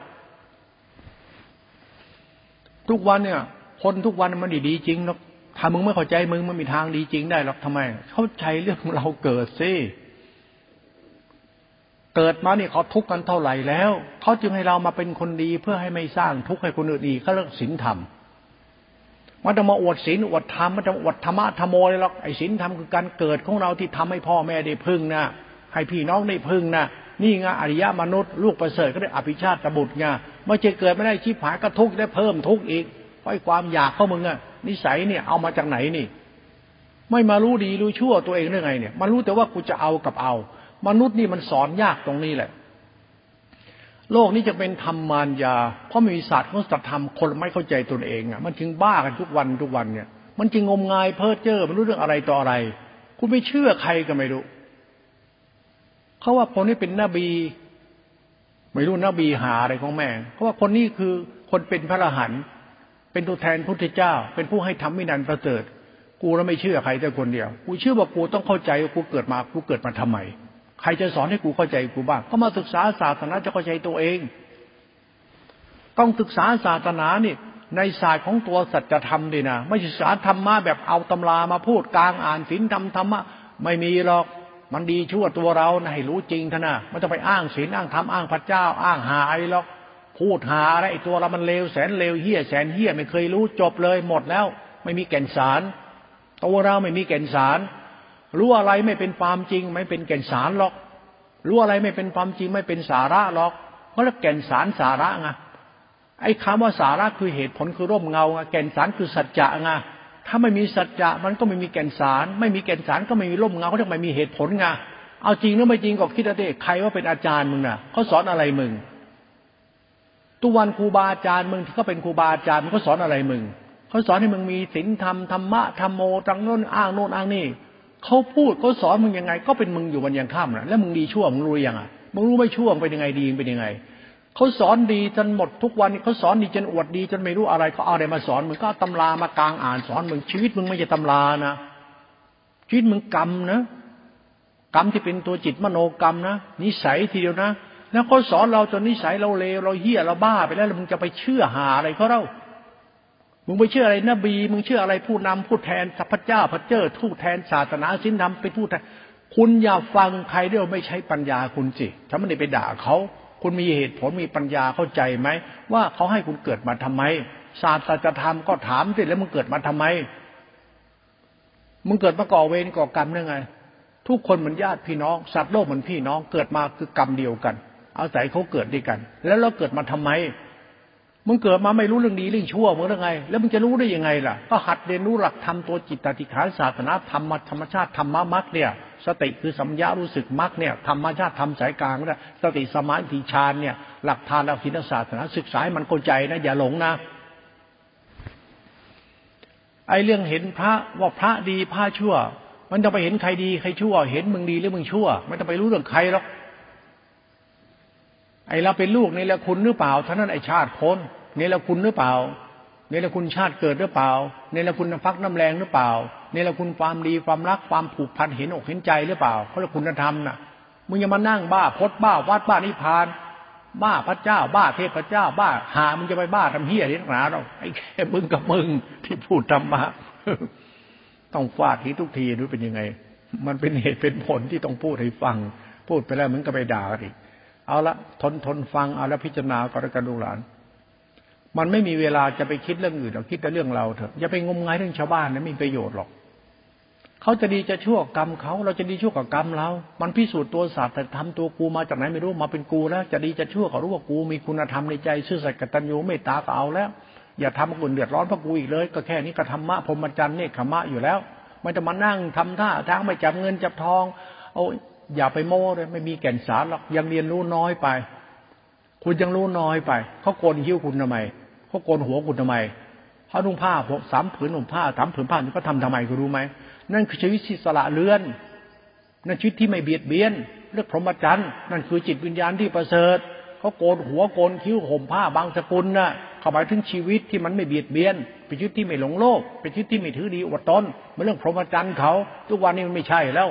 ทุกวันเนี่ย คนทุกวันมันดีดีจริงหรอกถ้ามึงไม่เข้าใจมึงมันมีทางดีจริงได้หรอกทำไม เข้าใจเรื่องเราเกิดซิเกิดมาเนี่ยเขาทุกข์กันเท่าไหร่แล้ว เขาจึงให้เรามาเป็นคนดีเพื่อให้ไม่สร้างทุกข์ให้คนอื่นอีกเขาเรียกศีลธรรม มันจะมาอวดศีลอวดธรรมมันจะอวดธรรมะธรรมโมเลยหรอกไอ้ศีลธรรมคือการเกิดของเราที่ทำให้พ่อแม่ได้พึ่งนะให้พี่น้องได้พึ่งนะนี่ไงอริยมนุษย์ลูกประเสริฐก็ได้อภิชาติบุตรไงไม่จะเกิดไม่ได้ชีพหายก็ทุกข์ได้เพิ่มทุกข์อีกเพราะความอยากเขามึงอะนิสัยเนี่ยเอามาจากไหนนี่ ไม่มารู้ดีรู้ชั่วตัวเองได้ไงเนี่ย มันรู้แต่ว่ากูจะเอากับเอา มนุษย์นี่มันสอนยากตรงนี้แหละ โลกนี้จะเป็นธรรมานยา เพราะมีศาสตร์ของสัตธรรมคนไม่เข้าใจตนเองอะ มันจึงบ้ากันทุกวันทุกวันเนี่ย มันจึงงมงายเพ้อเจ้อมันรู้เรื่องอะไรต่ออะไร คุณไม่เชื่อใครก็ไม่รู้เขาว่าคนนี้เป็นนบี ไม่รู้นบีหาอะไรของแม่เขาว่าคนนี้คือคนเป็นพระอรหันต์เป็นตัวแทนพุทธเจ้า เป็นผู้ให้ทำวินันประเสริฐกูแล้วไม่เชื่อใครแต่คนเดียว กูเชื่อว่ากูต้องเข้าใจว่ากูเกิดมากูเกิดมาทำไม ใครจะสอนให้กูเข้าใจกูบ้าง ก็มาศึกษาศาสนาจะเข้าใจตัวเอง ต้องศึกษาศาสนานี่ในศาสตร์ของตัวสัจธรรมดีนะไม่ใช่ศาสตร์ธรรมะแบบเอาตำรามาพูดกลางอ่านศีลธรรมธรรมะไม่มีหรอกมันดีชั่วตัวเรานะให้รู้จริงท่านะไม่ต้องไปอ้างศีลอ้างธรรมอ้างพระเจ้า อ้างหาอะไรหรอกพูดหาอะไรตัวเรามันเลวแสนเลวเฮี้ยแสนเฮี้ยไม่เคยรู้จบเลยหมดแล้ว ไม่มีแก่นสาร ตัวเราไม่มีแก่นสาร รู้อะไรไม่เป็นความจริง ไม่เป็นแก่นสารหรอก รู้อะไรไม่เป็นความจริงไม่เป็นสาระหรอกเพราะแล้วแก่นสารสาระไงไอ้คำว่าสาระคือเหตุผลคือร่มเงาไงแก่นสารคือสัจจะไงถ้าไม่มีสัจจะมันก็ไม่มีแก่นสาร ไม่มีแก่นสารก็ไม่มีร่มเงาเขาจะไม่มีเหตุผลไงเอาจริงหรือไม่จริงก็คิดเอาดิใครว่าเป็นอาจารย์มึงน่ะเขาสอนอะไรมึงตุวันครูบาอาจารย์มึงที่เขาเป็นครูบาอาจารย์มึงเขาสอนอะไรมึงเขาสอนให้มึงมีศีลธรรมธรรมะธรรมโมตังโน้นอ้างโน้นอ้างนี่ เขาพูดเขาสอนมึงยังไง ก็เป็นมึงอยู่วันยังข้ามนะแล้วมึงดีชั่วมึงรู้ยังอะมึงรู้ไม่ชั่วเป็นยังไงดีเป็นยังไงเขาสอนดีจนหมดทุกวันเขาสอนดีจนอวดดีจนไม่รู้อะไรเขาเอาอะไรมาสอนมึงก็ตำรามากลางอ่านสอนมึงชีวิตมึงไม่ใช่ตำรานะชีวิตมึงกรรมนะกรรมที่เป็นตัวจิตมโนกรรมนะนิสัยทีเดียวนะแล้วเขาสอนเราจนนิสัยเราเลวเราเหี้ยเราบ้าไปแล้วมึงจะไปเชื่อหาอะไรเขาเล่า มึงไปเชื่ออะไรนบี มึงเชื่ออะไรผู้นำผู้แทนสัพพเจ้าพระเจ้าทูตแทนศาสนาสินธรรมเป็นผู้แทนคุณอย่าฟังใครเดียวไม่ใช้ปัญญาคุณสิถ้าไม่ได้ไปด่าเขาคุณมีเหตุผลมีปัญญาเข้าใจไหม ว่าเขาให้คุณเกิดมาทำไม ศาสตร์จะทำก็ถามสิแล้วมึงเกิดมาทำไม มึงเกิดมาก่อเวรก่อกรรมได้ไง ทุกคนเหมือนญาติพี่น้อง สัตว์โลกเหมือนพี่น้องเกิดมาคือกรรมเดียวกัน เอาศัยเขาเกิดด้วยกัน แล้วเราเกิดมาทำไม มึงเกิดมาไม่รู้เรื่องดีเรื่องชั่วมึงได้ไง แล้วมึงจะรู้ได้ยังไงล่ะ ก็หัดเรียนรู้หลักธรรมตัวจิตตติขานศาสนาธรรมธรรมชาติธรรมมรรคเนี่ย สติคือสัมยารู้สึกมรรคเนี่ยธรรมชาติธรรมสายกลางนี่ยสติสมาธิฌานเนี่ยหลักทานหลักศีลศาสนาศึกษาให้มันเข้าใจนะ อย่าหลงนะไอเรื่องเห็นพระว่าพระดีพระชั่ว มันจะไปเห็นใครดีใครชั่ว เห็นมึงดีหรือมึงชั่ว ไม่ต้องไปรู้เรื่องใครหรอก ไอเราเป็นลูกนี่แหละคุณหรือเปล่าท่านั้นไอชาติคนเนรคุณหรือเปล่าเนรคุณชาติเกิดหรือเปล่าเนรคุณน้ำพักน้ำแรงหรือเปล่าเนรคุณความดีความรักความผูกพันเห็นอกเห็นใจหรือเปล่าเขาเรียกคุณธรรมน่ะมึงอย่ามานั่งบ้าพดบ้าวัดบ้านิพาน บ้าพระเจ้า บ้าเทพเจ้า บ้าหามึงจะไปบ้าทำเฮียที่หนาเราไอ้แค่มึงกับมึงที่พูดธรรมะต้องฟาดทีทุกทีดูเป็นยังไง มันเป็นเหตุเป็นผลที่ต้องพูดให้ฟัง พูดไปแล้วมึงก็ไปด่าอีก เอาละทนทนฟังเอาละพิจารณาก็แล้วกันดูหลาน มันไม่มีเวลาจะไปคิดเรื่องอื่นหรอกคิดแต่เรื่องเราเถอะอย่าไปงมงายเรื่องชาวบ้านนะไม่มีประโยชน์หรอกเขาจะดีจะชั่วกรรมเขาเราจะดีชั่วกับกรรมเรา มันพิสูจน์ตัวศาสตร์แต่ทำตัวกูมาจากไหนไม่รู้มาเป็นกูแล้ว จะดีจะชั่วเขารู้ว่ากูมีคุณธรรมในใจซื่อสัตย์กตัญญูเมตตาก็เอาแล้ว อย่าทำคนเดือดร้อนเพราะกูอีกเลย ก็แค่นี้ก็ธรรมะพรหมจรรย์เนคขมะอยู่แล้ว ไม่จะมานั่งทำท่าทางไม่จับเงินจับทอง เอา อย่าไปโม้เลยไม่มีแก่นสารหรอกยังเรียนรู้น้อยไป คุณยังรู้น้อยไปเขาโกนคิ้วคุณทำไมเขาโกนหัวคุณทำไมเขานุ่งผ้าสามผืนห่มผ้าสามผืนผ้านี่ก็ทำทำไมคุณรู้ไหมนั่นคือชีวิตที่สละเลือน นั่นชีวิตที่ไม่เบียดเบียนเรื่องพรหมจรรย์นั่นคือจิตวิญญาณที่ประเสริฐเขาโกนหัวโกนคิ้วห่มผ้าบางสกุลน่ะเขาหมายถึงชีวิตที่มันไม่เบียดเบียนเป็นชีวิตที่ไม่หลงโลกเป็นชีวิตที่ไม่ถือดีอวดตนมันเรื่องพรหมจรรย์เขา ทุกวันนี้มันไม่ใช่แล้ว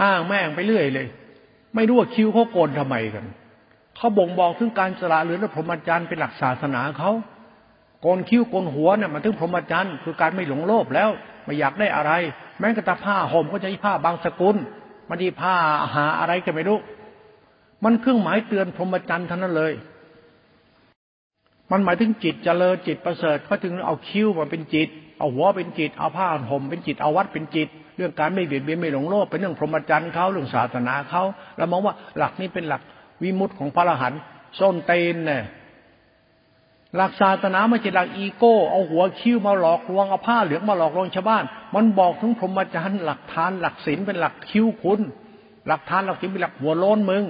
อ้างแม่งไปเรื่อยเลย ไม่รู้ว่าคิ้วเขาโกนทำไมกันเขาบ่งบอกถึงการสละหรือพรหมจรรย์เป็นหลักศาสนาเขาโกนคิ้วโกนหัวเนี่ยมันถึงพรหมจรรย์คือการไม่หลงโลภแล้วไม่อยากได้อะไร แม้กระทั่งผ้าห่มก็จะใช้ผ้าบางสกุลมันดีผ้าหาอะไรก็ไม่รู้มันเครื่องหมายเตือนพรหมจรรย์ท่านั้นเลย มันหมายถึงจิตเจริญจิตประเสริฐเขาถึงเอาคิ้วมาเป็นจิต เอาหัวเป็นจิต เอาผ้าห่มเป็นจิต เอาวัดเป็นจิต เรื่องการไม่เบียดเบียนไม่หลงโลภเป็นเรื่องพรหมจรรย์เขาเรื่องศาสนาเขาเรามองว่าหลักนี้เป็นหลักวิมุตของพระอรหันต์ส้นเตนเนี่ยหลักศาสนาไม่ใช่หลักอีโก้เอาหัวคิ้วมาหลอกลวงเอาผ้าเหลืองมาหลอกลวงชาวบ้าน มันบอกถึงพรหมจรรย์หลักทานหลักศีลเป็นหลักคิ้วคุณ หลักทานหลักศีลเป็นหลักหัวโล้นมึง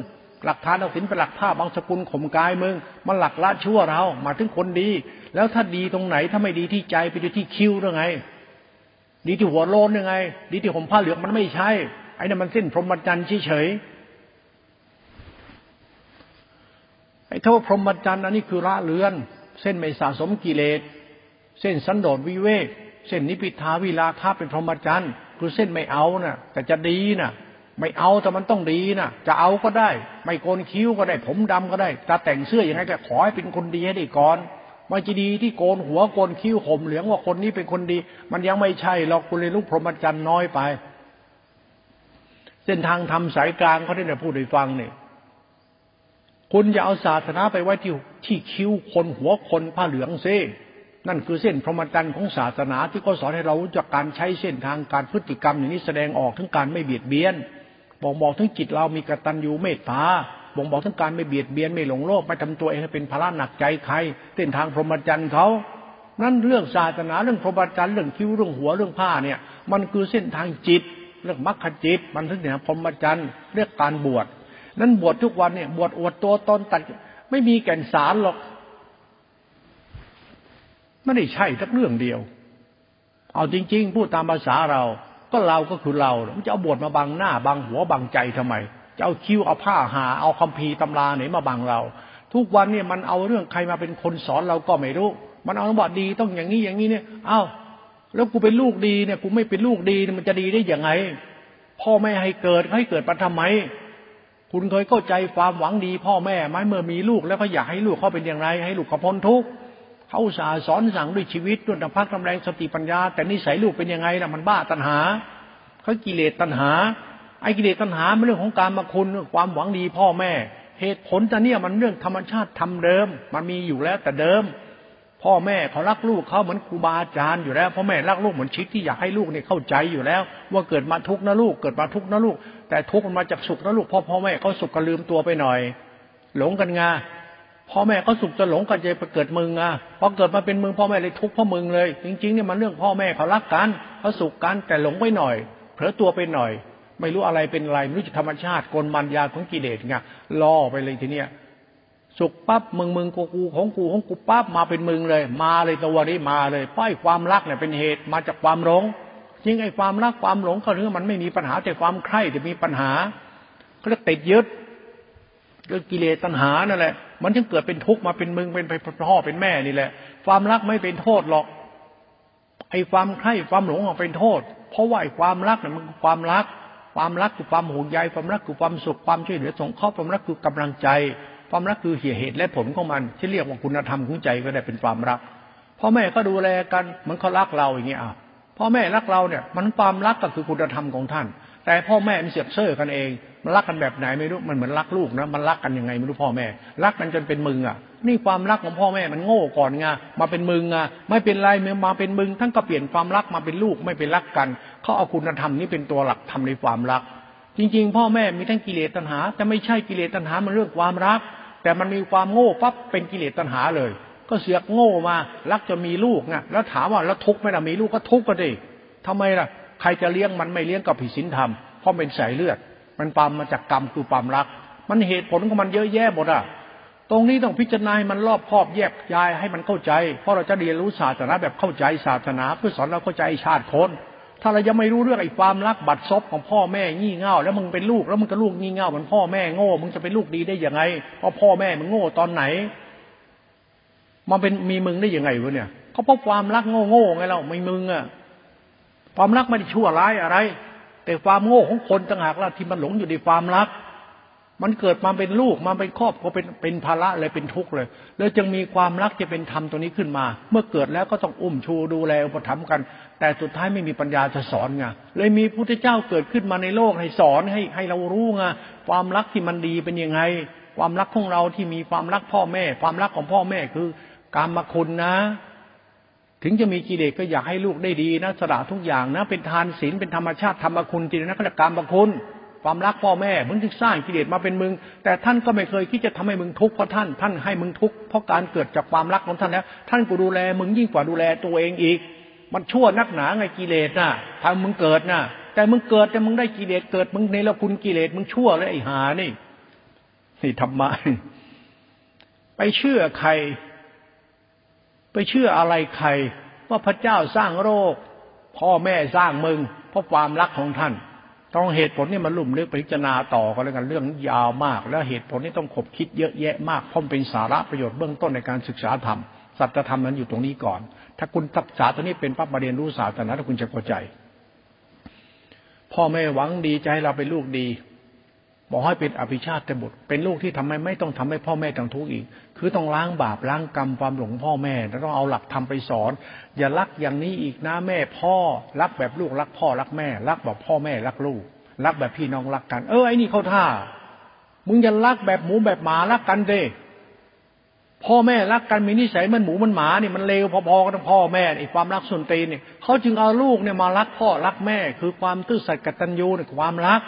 หลักทานเอาศีลเป็นหลักผ้าบางสกุลข่มกายมึง มันหลักละชั่วเรามาถึงคนดี แล้วถ้าดีตรงไหนถ้าไม่ดีที่ใจไปดูที่คิ้วหรือไง ดีที่หัวโลนยังไง ดีที่ห่มผ้าเหลืองมันไม่ใช่ ไอ้นั่นมันเส้นพรหมจรรย์เฉยไอ้เท่าพรหมจรรย์อันนี้คือละเลือน เส้นไม่สะสมกิเลส เส้นสันโดษวิเวก เส้นนิพิทาวิลาคาเป็นพรหมจรรย์คือเส้นไม่เอานะ่ะ แต่จะดีนะ่ะ ไม่เอาแต่มันต้องดีนะ่ะ จะเอาก็ได้ ไม่โกนคิ้วก็ได้ ผมดำก็ได้จะแต่งเสื้ออยังไงก็ขอให้เป็นคนดีให้ได้ก่อน มันจะดีที่โกนหัวโกนคิ้วห่มเหลืองว่าคนนี้เป็นคนดี มันยังไม่ใช่หรอกคุณเรียนรู้พรหมจรรย์น้อยไป เส้นทางทำสายกลางเขาได้แต่พูดให้ฟังเนี่ยคุณอย่าเอาศาสนาไปไว้ที่ที่คิ้วคนหัวคนผ้าเหลืองซินั่นคือเส้นพรหมจรรย์ของศาสนาที่เขาสอนให้เรารู้จักการใช้เส้นทางการพฤติกรรมอย่างนี้แสดงออกถึงการไม่เบียดเบียน บอกบอกถึงจิตเรามีกตัญญูเมตตา บอกบอกถึงการไม่เบียดเบียนไม่หลงโลกไม่ทำตัวเองให้เป็นภาระหนักใจใครเส้นทางพรหมจรรย์เขานั่นเรื่องศาสนาเรื่องพรหมจรรย์เรื่องคิ้วเรื่องหัวเรื่องผ้าเนี่ย มันคือเส้นทางจิต เรื่องมรรคจิต มันถึงเนี่ยพรหมจรรย์เรียกการบวชนั้นบวชทุกวันเนี่ยบวชอวดตัวตนตัดไม่มีแก่นสารหรอกไม่ได้ใช่สักเรื่องเดียว เอาจริง ๆ พูดตามภาษาเราก็เราก็คือเรา มันจะเอาบวชมาบังหน้าบังหัวบังใจทำไม จะเอาคิ้วเอาผ้าหา เอาคัมภีร์ตำราไหนมาบังเรา ทุกวันเนี่ยมันเอาเรื่องใครมาเป็นคนสอนเราก็ไม่รู้ มันเอาบอกดีต้องอย่างนี้อย่างนี้เนี่ย เอ้าแล้วกูเป็นลูกดีเนี่ยกูไม่เป็นลูกดีมันจะดีได้ยังไง พ่อแม่ให้เกิดให้เกิดมาทำไม คุณเคยเข้าใจความหวังดี พ่อแม่ไหมเมื่อมีลูกแล้วเขาอยากให้ลูกเขาเป็นอย่างไร ให้ลูกเขาพ้นทุกข์เขาสาสอนสั่งด้วยชีวิตด้วยน้ำพักน้ำแรงสติปัญญา แต่นิสัยลูกเป็นยังไงล่ะมันบ้าตัณหาเขากิเลสตัณหา อ้กิเลสตัณหาเป็นเรื่องของการมาคุณความหวังดีพ่อแม่ เหตุผลแต่เนี่ยมันเรื่องธรรมชาติทำเดิม มันมีอยู่แล้วแต่เดิม พ่อแม่เขารักลูกเขาเหมือนครูบาอาจารย์อยู่แล้วพ่อแม่รักลูกเหมือนชิดที่อยากให้ลูกเนี่ยเข้าใจอยู่แล้ว ว่าเกิดมาทุกข์นะลูกเกิดมาทุกข์นะลูก แต่ทุกข์มันมาจากสุขนะลูกพ่อพ่อแม่เขาสุขก็ลืมตัวไปหน่อย หลงกันงาพ่อแม่เขาสุขจะหลงกันจะไปเกิดมึงอะพอเกิดมาเป็นมึงพ่อแม่เลยทุกข์พราะมึงเลย จริงๆเนี่ยมันเรื่องพ่อแม่เขารักกันเขาสุขกันแต่หลงไปหน่อยเผลอตัวไปหน่อย ไม่รู้อะไรเป็นอะไรไม่รู้จักธรรมชาติกลมันยาของกิเลสไงล่อไปเลยทีเนี้ยสุขปั๊บมึงมึงกูกูของกูของกูปั๊บมาเป็นมึงเลย มาเลยตัวนี้มาเลยป้ายความรักเนี่ยเป็นเหตุมาจากความหลงจริงไอ้ความรักความหลงก็เรื่องมันไม่มีปัญหาแต่ความใคร่จะมีปัญหาเขาเรียกติดยึดเรื่องกิเลสตัณหานั่นแหละ มันจึงเกิดเป็นทุกข์มาเป็นมึงเป็นพ่อเป็นแม่นี่แหละ ความรักไม่เป็นโทษหรอกไอ้ความใคร่ความหลงเป็นโทษ เพราะว่าไอ้ความรักเนี่ยมันความรัก ความรักคือความห่วงใยความรักคือความสุขความช่วยเหลือสงเคราะห์ความรักคือกำลังใจ ความรักคือเหตุและผลของมัน ที่เรียกว่าคุณธรรมของใจก็ได้เป็นความรักพ่อแม่ก็ดูแลกันเหมือนเขารักเราอย่างเงี้ยอะพ่อแม่รักเราเนี่ย มันความรักก็คือคุณธรรมของท่าน แต่พ่อแม่มันเสียบเซ่อกันเอง มันรักกันแบบไหนไม่รู้มันเหมือนรักลูกนะมันรักกันยังไงไม่รู้พ่อแม่ รักกันจนเป็นมึงอะ นี่ความรักของพ่อแม่มันโง่ก่อนไงมาเป็นมึงอะไม่เป็นไรมมาเป็นมึงทั้งก็เปลี่ยนความรักมาเป็นลูกไม่เป็นรักกัน เขาเอาคุณธรรมนี้เป็นตัวหลักทำในความรัก จริง ๆ พ่อแม่มีทั้งกิเลสตัณหา แต่ไม่ใช่กิเลสตัณหามันเรื่องความรัก แต่มันมีความโง่ปั๊บเป็นกิเลสตัณหาเลย ก็เสียกโง่มารักจะมีลูกไงแล้วถามว่าแล้วทุกข์ไหมล่ะมีลูกก็ทุกข์ก็ดิทำไมล่ะ ใครจะเลี้ยงมันไม่เลี้ยงกับผิดศีลธรรมเพราะเป็นสายเลือด มันปามมาจากกรรมคือความรัก มันเหตุผลของมันเยอะแยะหมดอะตรงนี้ต้องพิจารณาให้มันรอบครอบแยกยายให้มันเข้าใจ เพราะเราจะเรียนรู้ศาสนาแบบเข้าใจศาสนา เพื่อสอนเราเข้าใจชาติคน ถ้าเรายังไม่รู้เรื่องไอ้ความรักบัดซบของพ่อแม่งี่เง่าแล้วมึงเป็นลูกแล้วมึงก็ลูกงี่เง่าเหมือนพ่อแม่โง่มึงจะเป็นลูกดีได้ยังไงเพราะพ่อแม่มึงโง่ตอนไหนมันเป็นมีมึงได้ยังไงวะเนี่ยเขาเพราะความรักโง่โง่ไงเราไม่มึงอะความรักไม่ได้ชั่วร้ายอะไร แต่ความโง่ของคนต่างหากล่ะที่มันหลงอยู่ในความรัก มันเกิดมาเป็นลูกมาเป็นครอบครัวเป็นเป็นภาระเลยเป็นทุกข์เลย แล้วจึงมีความรักจะเป็นธรรมตัวนี้ขึ้นมา เมื่อเกิดแล้วก็ต้องอุ้มชูดูแลอุปถัมภ์กัน แต่สุดท้ายไม่มีปัญญาจะสอนไงเลยมีพุทธเจ้าเกิดขึ้นมาในโลกให้สอนให้ให้เรารู้ไงความรักที่มันดีเป็นยังไง ความรักของเราที่มีความรักพ่อแม่ ความรักของพ่อแม่คือการมาคุณนะ ถึงจะมีกิเลสก็อยากให้ลูกได้ดีนะสละทุกอย่างนะ เป็นทานศีลเป็นธรรมชาติธรรมคุณจริงนะขณะการบคุณความรักพ่อแม่มึงถึงสร้างกิเลสมาเป็นมึง แต่ท่านก็ไม่เคยคิดจะทำให้มึงทุกข์เพราะท่านท่านให้มึงทุกข์เพราะการเกิดจากความรักของท่านแล้วท่านก็ดูแลมึงยิ่งกว่าดูแลตัวเองอีก มันชั่วนักหนาไงกิเลสน่ะทำมึงเกิดน่ะ แต่มึงเกิดแต่มึงได้กิเลสเกิดมึงในละคุณกิเลสมึงชั่วเลยไอ้หานี่นี่ธรรมะไปเชื่อใคร ไปเชื่ออะไรใคร ว่าพระเจ้าสร้างโรค พ่อแม่สร้างมึง เพราะความรักของท่าน ต้องเหตุผลนี่มันลุ่มลึกพิจารณาต่อกันแล้วกันเรื่องยาวมาก แล้วเหตุผลนี่ต้องขบคิดเยอะแยะมากเพราะเป็นสาระประโยชน์เบื้องต้นในการศึกษาธรรมสัจธรรมนั้นอยู่ตรงนี้ก่อน ถ้าคุณศึกษาตัวนี้เป็นปั๊บมาเรียนรู้ศาสนาถ้าคุณจะเข้าใจ พ่อแม่หวังดีจะให้เราเป็นลูกดี บอกให้เป็นอภิชาติบุตร เป็นลูกที่ทำไมไม่ต้องทำให้พ่อแม่ต้องทุกข์อีก คือต้องล้างบาปล้างกรรมความหลงพ่อแม่แล้วต้องเอาหลักทำไปสอน อย่ารักอย่างนี้อีกนะแม่ พ่อรักแบบลูกรักพ่อรักแม่ รักแบบพ่อแม่รักลูก รักแบบพี่น้องรักกัน เออไอ้นี่เขาท่า มึงอย่ารักแบบหมูแบบหมารักกันเด้ พ่อแม่รักกันมีนิสัยมันหมูมันหมาเนี่ยมันเลวพอๆกันพ่อแม่ไอ้ความรักส่วนตีเนี่ยเขาจึงเอาลูกเนี่ยมารักพ่อรักแม่ คือความตื้อสัตย์กตัญญูเนี่ยความรัก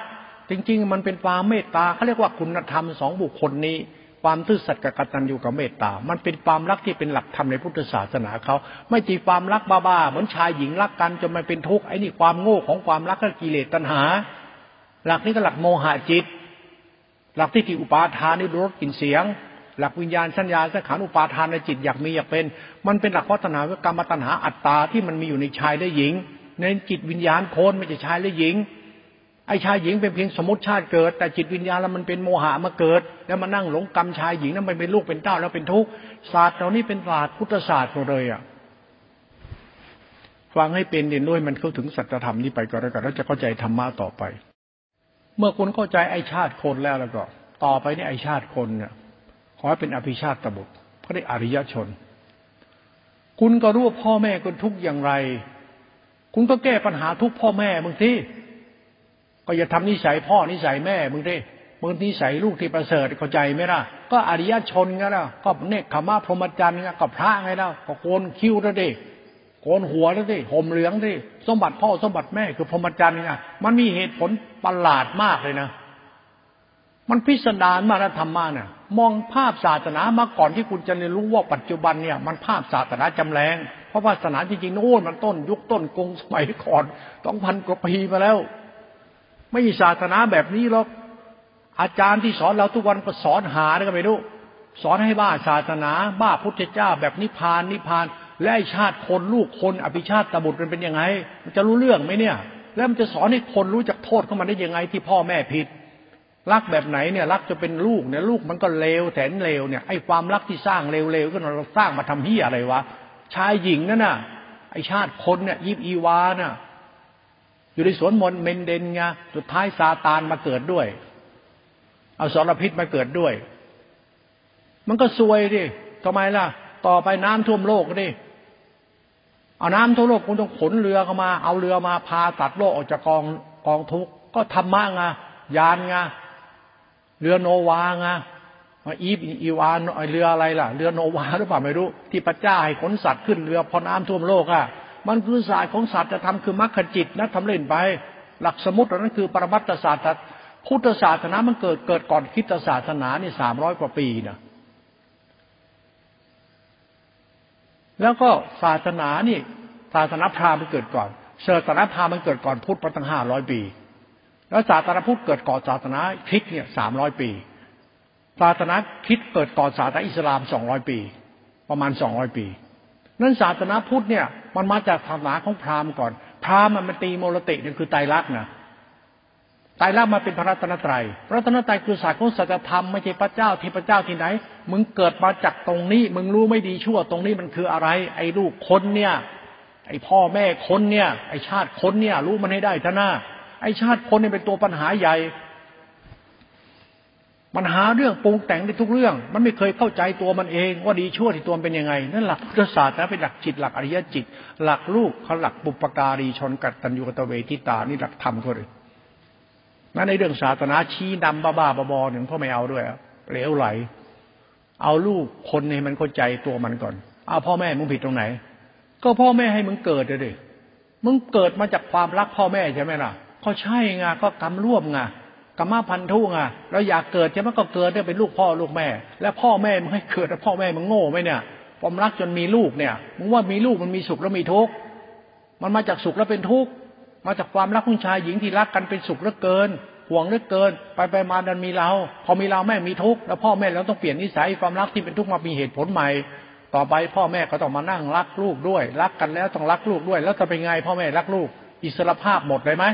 จริง ๆ มันเป็นความเมตตาเขาเรียกว่าคุณธรรมสองบุคคลนี้ ความซื่อสัตย์กตัญญูกับเมตตา มันเป็นความรักที่เป็นหลักธรรมในพุทธศาสนาเขาไม่ตีความรักบ้าๆเหมือนชายหญิงรักกันจนมันเป็นทุกข์ไอ้นี่ความโง่ของความรักก็กิเลสตัณหา หลักนี้ก็หลักโมหะจิต หลักที่ที่อุปาทานนี่รสกลิ่นเสียง หลักวิญญาณสัญญาสังขารอุปาทานในจิตอยากมีอยากเป็น มันเป็นหลักวัฒนาวิกรรมตัณหาอัตตาที่มันมีอยู่ในชายและหญิง ในจิตวิญญาณคนไม่ใช่ชายและหญิงไอ้ชายหญิงเป็นเพียงสมมติชาติเกิด แต่จิตวิญญาณแล้วมันเป็นโมหะมาเกิด แล้วมานั่งหลงกรรมชายหญิงนั้นมันเป็นลูกเป็นเต้าแล้วเป็นทุกข์ศาสตร์เหล่านี้เป็นศาสตร์พุทธศาสตร์หมดเลยอะฟังให้เป็นเรียนด้วยมันเข้าถึงสัจธรรมนี้ไปก็แล้วกันแล้วจะเข้าใจธรรมะต่อไป เมื่อคุณเข้าใจไอ้ชาติคนแล้วแล้วก็ ต่อไปนี่ไอ้ชาติคนเนี่ย ขอให้เป็นอภิชาติตบุตรเขาได้อริยชน คุณก็รู้ว่าพ่อแม่คุณทุกข์อย่างไร คุณก็แก้ปัญหาทุกพ่อแม่บางทีก็อย่าทำนิสัยพ่อนิสัยแม่มึงดิมึงนิสัยลูกที่ประเสริฐเข้าใจไหมล่ะ ก็อริยชนไงล่ะก็เนกขมาพรหมจรรย์ไงก็พระไงล่ะก็โกนคิ้วแล้วดิโกนหัวแล้วดิห่มเหลืองดิสมบัติพ่อสมบัติแม่คือพรหมจรรย์ไงมันมีเหตุผลประหลาดมากเลยนะ มันพิสดารมากนะธรรมะเนี่ย มองภาพศาสนามาก่อนที่คุณจะเรียนรู้ว่าปัจจุบันเนี่ยมันภาพศาสนาจำแรงเพราะว่าศาสนาจริงๆโน้นมันต้น ยุคต้นกรุงสมัยก่อนต้องพันกว่าปีมาแล้ว ไม่มีศาสนาแบบนี้หรอกอาจารย์ที่สอนเราทุกวันก็สอนหาได้ก็ไม่รู้สอนให้บ้าศาสนาบ้าพุทธเจ้า แบบนิพพานนิพพาน และชาติคนลูกคนอภิชาติตบุตรมันเป็นยังไง มันจะรู้เรื่องไหมเนี่ย แล้วมันจะสอนให้คนรู้จักโทษเข้ามาได้ยังไงที่พ่อแม่ผิด รักแบบไหนเนี่ยรักจะเป็นลูกเนี่ยลูกมันก็เลวแสนเลวเนี่ยไอ้ความรักที่สร้างเลวๆก็เราสร้างมาทำเฮียอะไรวะชายหญิงนั่นน่ะ ไอชาติคนเนี่ยยิบอีวาน่ะ อยู่ในสวนมนเมนเดนไงสุดท้ายซาตานมาเกิดด้วย เอาสารพิษมาเกิดด้วย มันก็ซวยดิทำไมล่ะ ต่อไปน้ำท่วมโลกดิเอาน้ำท่วมโลกคุณต้องขนเรือเข้ามา เอาเรือมาพาตัดโลกออกจากกองกองทุกข์ก็ธรรมะไงยานไง เรือโนวาไงอีฟอีวานเรืออะไรล่ะ เรือโนวาหรือเปล่าไม่รู้ ที่พระเจ้าให้ขนสัตว์ขึ้นเรือพอน้ำท่วมโลกอะ มันคือศาสตร์ของศาสตร์จะทำคือมรรคจิตนะทำเล่นไป หลักสมุตินั้นคือปรมัตถศาสตร์พุทธศาสนามันเกิดเกิดก่อนคิดศาสนานี่สามร้อยกว่าปีนะแล้วก็ศาสนานี่ศาสนาพราหมณ์มันเกิดก่อนศาสนาพราหมณ์มันเกิดก่อนพุทธประตั้งห้าร้อยปี แล้วศาสนาพุทธเกิดก่อนศาสนาคริสต์เนี่ยสามร้อยปี ศาสนาคริสต์เกิดก่อนศาสนาอิสลามสองร้อยปี ประมาณสองร้อยปี นั้นศาสนาพุทธเนี่ย มันมาจากศาสนาของพราหมณ์ก่อน พราหมณ์มันตีโมลติเนี่ยคือไตรลักษณ์นะไตรลักษณ์มาเป็นพระรัตนตรัย พระรัตนตรัยคือศาสตร์ของสัจธรรมไม่ใช่พระเจ้าที่พระเจ้าที่ไหน มึงเกิดมาจากตรงนี้ มึงรู้ไม่ดีชั่ว ตรงนี้มันคืออะไร ไอ้ลูกคนเนี่ย ไอ้พ่อแม่คนเนี่ย ไอ้ชาติคนเนี่ย รู้มันให้ได้ท่านา ไอ้ชาติคนเนี่ยเป็นตัวปัญหาใหญ่ มันหาเรื่องปรุงแต่งในทุกเรื่อง มันไม่เคยเข้าใจตัวมันเอง ว่าดีชั่วที่ตัวมันเป็นยังไง นั่นหลักพุทธศาสตร์นะเป็นหลักจิตหลักอริยจิต หลักลูกเขาหลักปุปการีชนกัตตัญญูกตเวทิตานี่หลักธรรมเขาเลยนั่นในเรื่องศาสนาชี้นำบ้าๆบอๆหนึ่งพ่อไม่เอาด้วยเหลวไหล เอาลูกคนให้มันเข้าใจตัวมันก่อนเอาพ่อแม่มึงผิดตรงไหน ก็พ่อแม่ให้มึงเกิดเลยดิมึงเกิดมาจากความรักพ่อแม่ใช่ไหมล่ะ ก็ใช่ไงก็กรรมร่วมไงกรรมพันธุไงเราอยากเกิดใช่ไหมก็เกิดได้เป็นลูกพ่อลูกแม่ แล้วพ่อแม่มึงให้เกิดแล้วพ่อแม่มึงโง่ไหมเนี่ยความรักจนมีลูกเนี่ยมึงว่ามีลูกมันมีสุขแล้วมีทุกข์มันมาจากสุขแล้วเป็นทุกข์มาจากความรักของชายหญิงที่รักกันเป็นสุขแล้วเกิน ห่วงเหลือเกิน ไปไปมาดันมีเรา พอมีเราแม่มีทุกข์แล้วพ่อแม่เราต้องเปลี่ยนนิสัยความรักที่เป็นทุกข์มามีเหตุผลใหม่ ต่อไปพ่อแม่ก็ต้องมานั่งรักลูกด้วย รักกันแล้วต้องรักลูกด้วย แล้วจะเป็นไงพ่อแม่รักลูก อิสรภาพหมดเลยไหม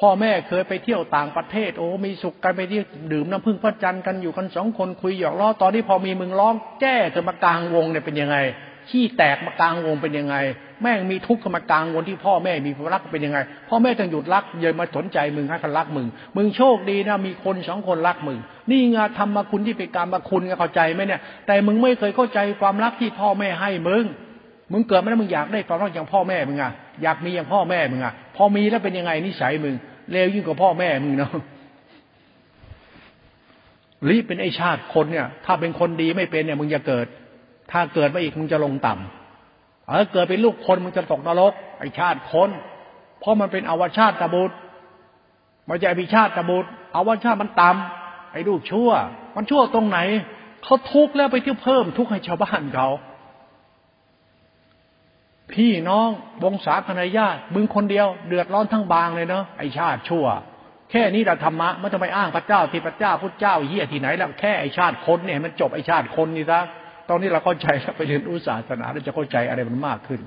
พ่อแม่เคยไปเที่ยวต่างประเทศ โอ้มีสุขกันไปที่ดื่มน้ำพึ่งพระจันทร์กันอยู่กันสองคนคุยหยอกล้อตอนนี้พอมีมึงร้องแก้จะมากลางวงเนี่ยเป็นยังไงขี้แตกมากลางวงเป็นยังไง แม่งมีทุกข์มากลางวงที่พ่อแม่มีความรักเป็นยังไง พ่อแม่ต้องหยุดรักอย่ามาสนใจมึงให้กันรักมึง มึงโชคดีนะมีคนสองคนรักมึง นี่งานทำมาคุณที่เป็นการมาคุณเข้าใจไหมเนี่ย แต่มึงไม่เคยเข้าใจความรักที่พ่อแม่ให้มึงมึงเกิดมาแล้วมึงอยากได้ความรักอย่างพ่อแม่มึงอะอยากมีอย่างพ่อแม่มึงอะ พอมีแล้วเป็นยังไงนิสัยมึงเลวยิ่งกว่าพ่อแม่มึงเนาะรีบเป็นไอชาติคนเนี่ย ถ้าเป็นคนดีไม่เป็นเนี่ยมึงจะเกิด ถ้าเกิดมาอีกมึงจะลงต่ำเออเกิดเป็นลูกคนมึงจะตกนรก ไอชาติคน เพราะมันเป็นอวชาติตบุตรมันจะอภิชาติตบุตรอวชาติมันต่ำไอ้ลูกชั่ว มันชั่วตรงไหนเขาทุกข์แล้วไปเที่ยวเพิ่มทุกข์ให้ชาวบ้านเขา พี่น้องวงศาคณะญาติมึงคนเดียวเดือดร้อนทั้งบางเลยเนาะไอชาติชั่ว แค่นี้เราธรรมะไม่ต้องไปอ้างพระเจ้าที่พระเจ้าพุทธเจ้าเฮียที่ไหนแล้วแค่ไอชาติคนเนี่ยมันจบไอชาติคนนี่ซะตอนนี้เราเข้าใจแล้วไปเรียนอุตสาสนาเราจะเข้าใจอะไรมันมากขึ้น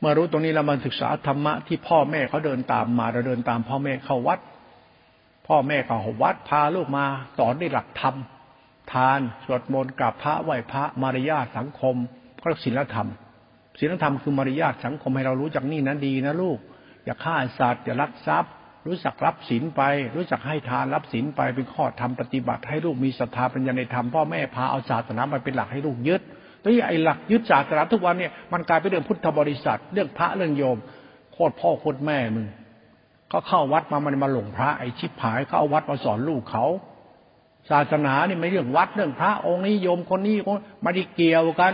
เมื่อรู้ตรงนี้เรามาศึกษาธรรมะที่พ่อแม่เขาเดินตามมาเราเดินตามพ่อแม่เข้าวัด พ่อแม่เข้าวัดพาลูกมาสอนในหลักธรรมทานสวดมนต์กราบพระไหวพระมารยาสังคม ก็ศีลธรรมศีลธรรมคือมารยาทสังคมให้เรารู้จักนี่นะดีนะลูก อย่าฆ่าสัตว์อย่าลักทรัพย์ รู้จักรับศีลไป รู้จักให้ทานรับศีลไปเป็นข้อธรรมปฏิบัติ ให้ลูกมีศรัทธาปัญญาในธรรมพ่อแม่พาเอาศาสนามาเป็นหลักให้ลูกยึดตัวไอ้หลักยึดศาสนาทุกวันเนี่ยมันกลายเป็นเรื่องพุทธบริษัทเรื่องพระเรื่องโยมโคตรพ่อโคตรแม่มึงเขาเข้าวัดมามันมาหลงพระไอ้ชิบหายเขาเอาวัดมาสอนลูกเขาศาสนาเนี่ยไม่เรื่องวัดเรื่องพระองค์นี้โยมคนนี้คนมาดีเกี่ยวกัน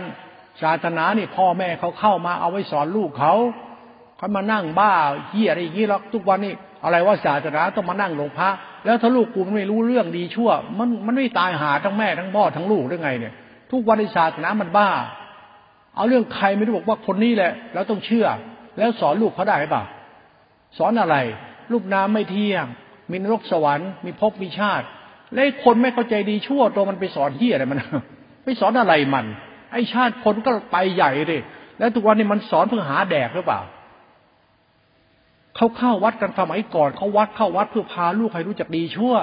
ศาสนานี่พ่อแม่เขาเข้ามาเอาไว้สอนลูกเขาเขามานั่งบ้าเฮียอะไรอย่างนี้หรอกทุกวันนี้อะไรว่าศาสนาต้องมานั่งหลงพระ แล้วถ้าลูกกูไม่รู้เรื่องดีชั่ว มันมันไม่ตายหาทั้งแม่ทั้งพ่อทั้งลูกได้ไงเนี่ย ทุกวันในศาสนามันบ้า เอาเรื่องใครไม่รู้บอกว่าคนนี้แหละแล้วต้องเชื่อ แล้วสอนลูกเขาได้ป่ะสอนอะไรลูกน้ำไม่เที่ยง มีนรกสวรรค์ มีภพมีชาติ แล้วคนไม่เข้าใจดีชั่วตัวมันไปสอนเฮียอะไรมัน ไปสอนอะไรมัน ไอ้ชาติคนก็ไปใหญ่เลยแล้วทุกวันนี้มันสอนเพื่อหาแดกหรือเปล่าเขาเข้าวัดกันสมัยก่อนเขาวัดเข้าวัดเพื่อพาลูกให้รู้จักดีชั่ว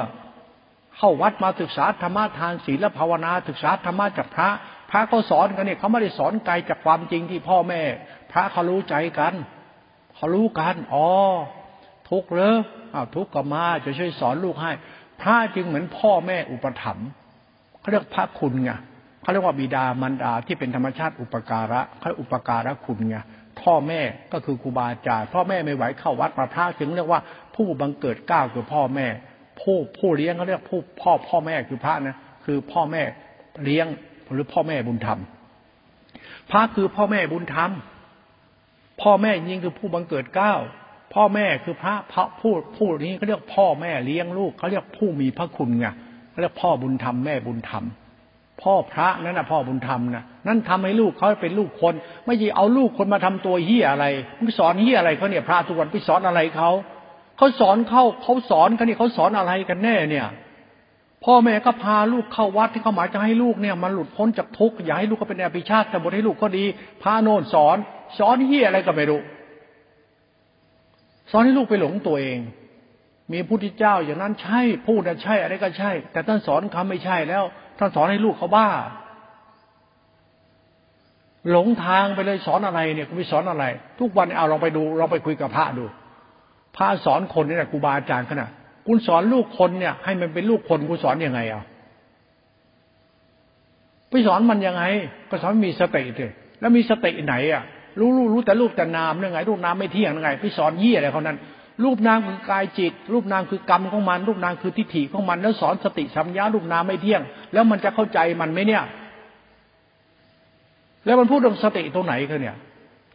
เข้าวัดมาศึกษาธรรมะทานศีลและภาวนาศึกษาธรรมะจากพระ พระเขาสอนกันเนี่ยเขาไม่ได้สอนไกลจากความจริงที่พ่อแม่ พระเขารู้ใจกันเขารู้กันอ๋อทุกเลยอ้าวทุกก็มาจะช่วยสอนลูกให้ พระจึงเหมือนพ่อแม่อุปถัมภ์เขาเรียกพระคุณไง เขาเรียกว่าบิดามารดาที่เป็นธรรมชาติอุปการะเขาอุปการะคุณไงพ่อแม่ก็คือครูบาอาจารย์พ่อแม่ไม่ไหวเข้าวัดมาพระถึงเรียกว่าผู้บังเกิดก้าวคือพ่อแม่ ผู้ผู้เลี้ยงเขาเรียกผู้พ่อพ่อแม่คือพระนะคือพ่อแม่เลี้ยงหรือพ่อแม่บุญธรรม พระคือพ่อแม่บุญธรรม พ่อแม่ยิ่งคือผู้บังเกิดก้าวพ่อแม่คือพระพระผู้ผู้นี้เขาเรียกพ่อแม่เลี้ยงลูกเขาเรียกผู้มีพระคุณไงเขาเรียกพ่อบุญธรรมแม่บุญธรรม พ่อพระนั่นนะพ่อบุญธรรมนะนั่นทำให้ลูกเขาเป็นลูกคน ไม่ใช่เอาลูกคนมาทำตัวเฮียอะไรมึงสอนเฮียอะไรเขาเนี่ยพระทุกวันไปสอนอะไรเขาเขาสอนเขาเขาสอนกันนี่เขาสอนอะไรกันแน่เนี่ยพ่อแม่ก็พาลูกเข้าวัดที่เขาหมายจะให้ลูกเนี่ยมันหลุดพ้นจากทุกข์อย่าให้ลูกเขาเป็นอภิชาติแต่บทให้ลูกเขาดีพาโน่นสอน สอนเฮียอะไรก็ไม่รู้สอนให้ลูกไปหลงตัวเอง มีพุทธเจ้าอย่างนั้นใช่พูดนะใช่อะไรก็ใช่ แต่ท่านสอนคำไม่ใช่แล้ว ท่านสอนให้ลูกเขาบ้า หลงทางไปเลยสอนอะไรเนี่ยคุณไปสอนอะไร ทุกวันเอาลองไปดูลองไปคุยกับพระดูพระสอนคนนี่แหละครูบาอาจารย์ขนาดคุณสอนลูกคนเนี่ย ให้มันเป็นลูกคนคุณสอนยังไงอะไปสอนมันยังไง ก็สอนมีสติเลยแล้วมีสติไหนอะรู้รู้รู้แต่ลูกแต่นามยังไงลูกนามไม่เที่ยงยังไงไปสอนยี่อะไรเขานั้น รูปนามคือกายจิต รูปนามคือกรรมของมัน รูปนามคือทิฏฐิของมัน แล้วสอนสติสัมยารูปนามไม่เที่ยง แล้วมันจะเข้าใจมันไหมเนี่ย แล้วมันพูดเรื่องสติตรงไหนกันเนี่ย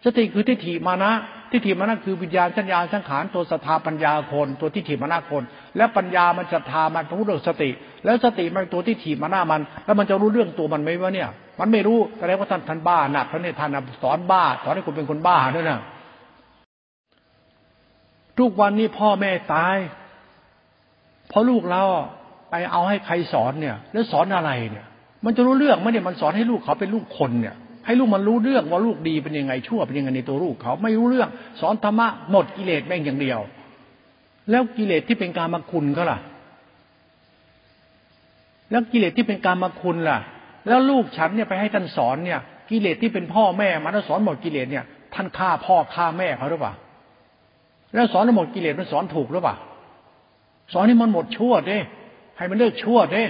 สติคือทิฏฐิมานะทิฏฐิมานะคือวิญญาณสัญญาสังขารตัวสถาปัญญาคน ตัวทิฏฐิมานะคน แล้วปัญญามันศรัทธามันพูดเรื่องสติ แล้วสติมันตัวทิฏฐิมานะมัน แล้วมันจะรู้เรื่องตัวมันไหมวะเนี่ย มันไม่รู้แสดงว่าท่านท่านบ้าหนักท่านเนี่ยท่านสอนบ้าสอนให้คุณเป็นคนบ้าด้วยนะ ทุกวันนี้พ่อแม่ตาย เพราะลูกเราไปเอาให้ใครสอนเนี่ย แล้วสอนอะไรเนี่ย มันจะรู้เรื่องไหมเนี่ยมันสอนให้ลูกเขาเป็นลูกคนเนี่ย ให้ลูกมันรู้เรื่องว่าลูกดีเป็นยังไงชั่วเป็นยังไงในตัวลูกเขาไม่รู้เรื่อง สอนธรรมะหมดกิเลสแม่งอย่างเดียว แล้วกิเลสที่เป็นการมาคุณเขาล่ะ แล้วกิเลสที่เป็นการมาคุณล่ะ แล้วลูกฉันเนี่ยไปให้ท่านสอนเนี่ย กิเลสที่เป็นพ่อแม่มันสอนหมดกิเลสเนี่ย ท่านฆ่าพ่อฆ่าแม่เขาหรือเปล่า แล้วสอนให้หมดกิเลสมันสอนถูกหรือเปล่าสอนให้มันหมดชั่วเด้ให้มันเลิกชั่วเด้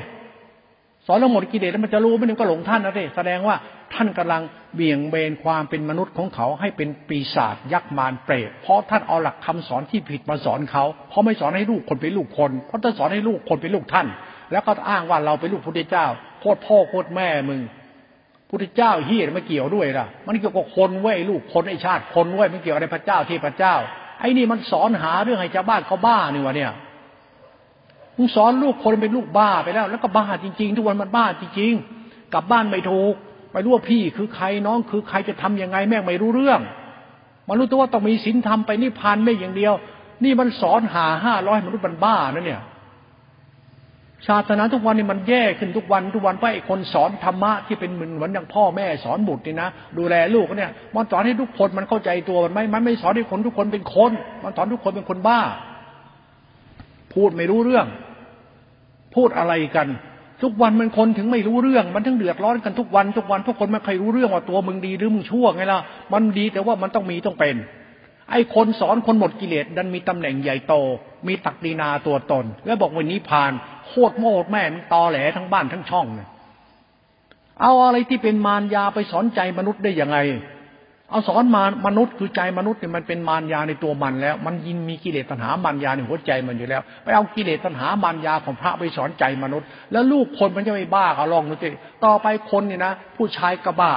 สอนแล้วหมดกิเลสแล้วมันจะรู้ไม่นึงก็หลงท่านนะเด้แสดงว่าท่านกำลังเบี่ยงเบนความเป็นมนุษย์ของเขาให้เป็นปีศาจยักษ์มารเปรตเพราะท่านเอาหลักคำสอนที่ผิดมาสอนเขาเพราะไม่สอนให้ลูกคนเป็นลูกคนเพราะท่านสอนให้ลูกคนเป็นลูกท่าน แล้วก็อ้างว่าเราเป็นลูกพุทธเจ้าโคตรพ่อโคตรแม่มึงพุทธเจ้าเฮียไม่เกี่ยวด้วยล่ะ มันเกี่ยวกับคนเว้ยลูกคนไอชาติคนเว้ยไม่เกี่ยวอะไรพระเจ้าที่พระเจ้า ไอ้นี่มันสอนหาเรื่องให้ชาวบ้านเขาบ้านี่วะเนี่ยมึงสอนลูกคนเป็นลูกบ้าไปแล้ว แล้วก็บ้าจริง ๆ ทุกวันมันบ้าจริงๆกลับบ้านไม่ถูกไปรู้ว่าพี่คือใครน้องคือใครจะทํำยังไงแม่งไม่รู้เรื่องมันรู้ตัวว่าต้องมีศีลธรรมไปนิพพานไม่อย่างเดียว นี่มันสอนหาห้าร้อยมนุษย์มันบ้านะเนี่ย ศาสนาทุกวันนี่มันแย่ขึ้นทุกวันทุกวันเพราะไอ้คนสอนธรรมะที่เป็นเหมือนเหมือนอย่างพ่อแม่สอนบุตรนี่นะดูแลลูกเนี่ยมันสอนให้ทุกคนมันเข้าใจตัวมันไม่มันไม่สอนให้คนทุกคนเป็นคน มันสอนทุกคนเป็นคนบ้า พูดไม่รู้เรื่อง พูดอะไรกัน ทุกวันมันคนถึงไม่รู้เรื่อง มันถึงเดือดร้อนกันทุกวัน ทุกวันทุกคนไม่เคยรู้เรื่องว่าตัวมึงดีหรือมึงชั่วไงล่ะมันดีแต่ว่ามันต้องมีต้องเป็นไอ้คนสอนคนหมดกิเลสดันมีตำแหน่งใหญ่โต มีตักดีนาตัวตน แล้วบอกวันนี้ผ่าน โคตรโมดแม่มันตอแหลทั้งบ้านทั้งช่องเนี่ยเอาอะไรที่เป็นมารยาไปสอนใจมนุษย์ได้ยังไง เอาสอนมามนุษย์คือใจมนุษย์เนี่ยมันเป็นมารยาในตัวมันแล้ว มันยินมีกิเลสตัณหามารยาในหัวใจมันอยู่แล้ว ไปเอากิเลสตัณหามารยาของพระไปสอนใจมนุษย์ แล้วลูกคนมันจะไม่บ้าเอาลองดูสิต่อไปคนเนี่ยนะ ผู้ชายก็บ้า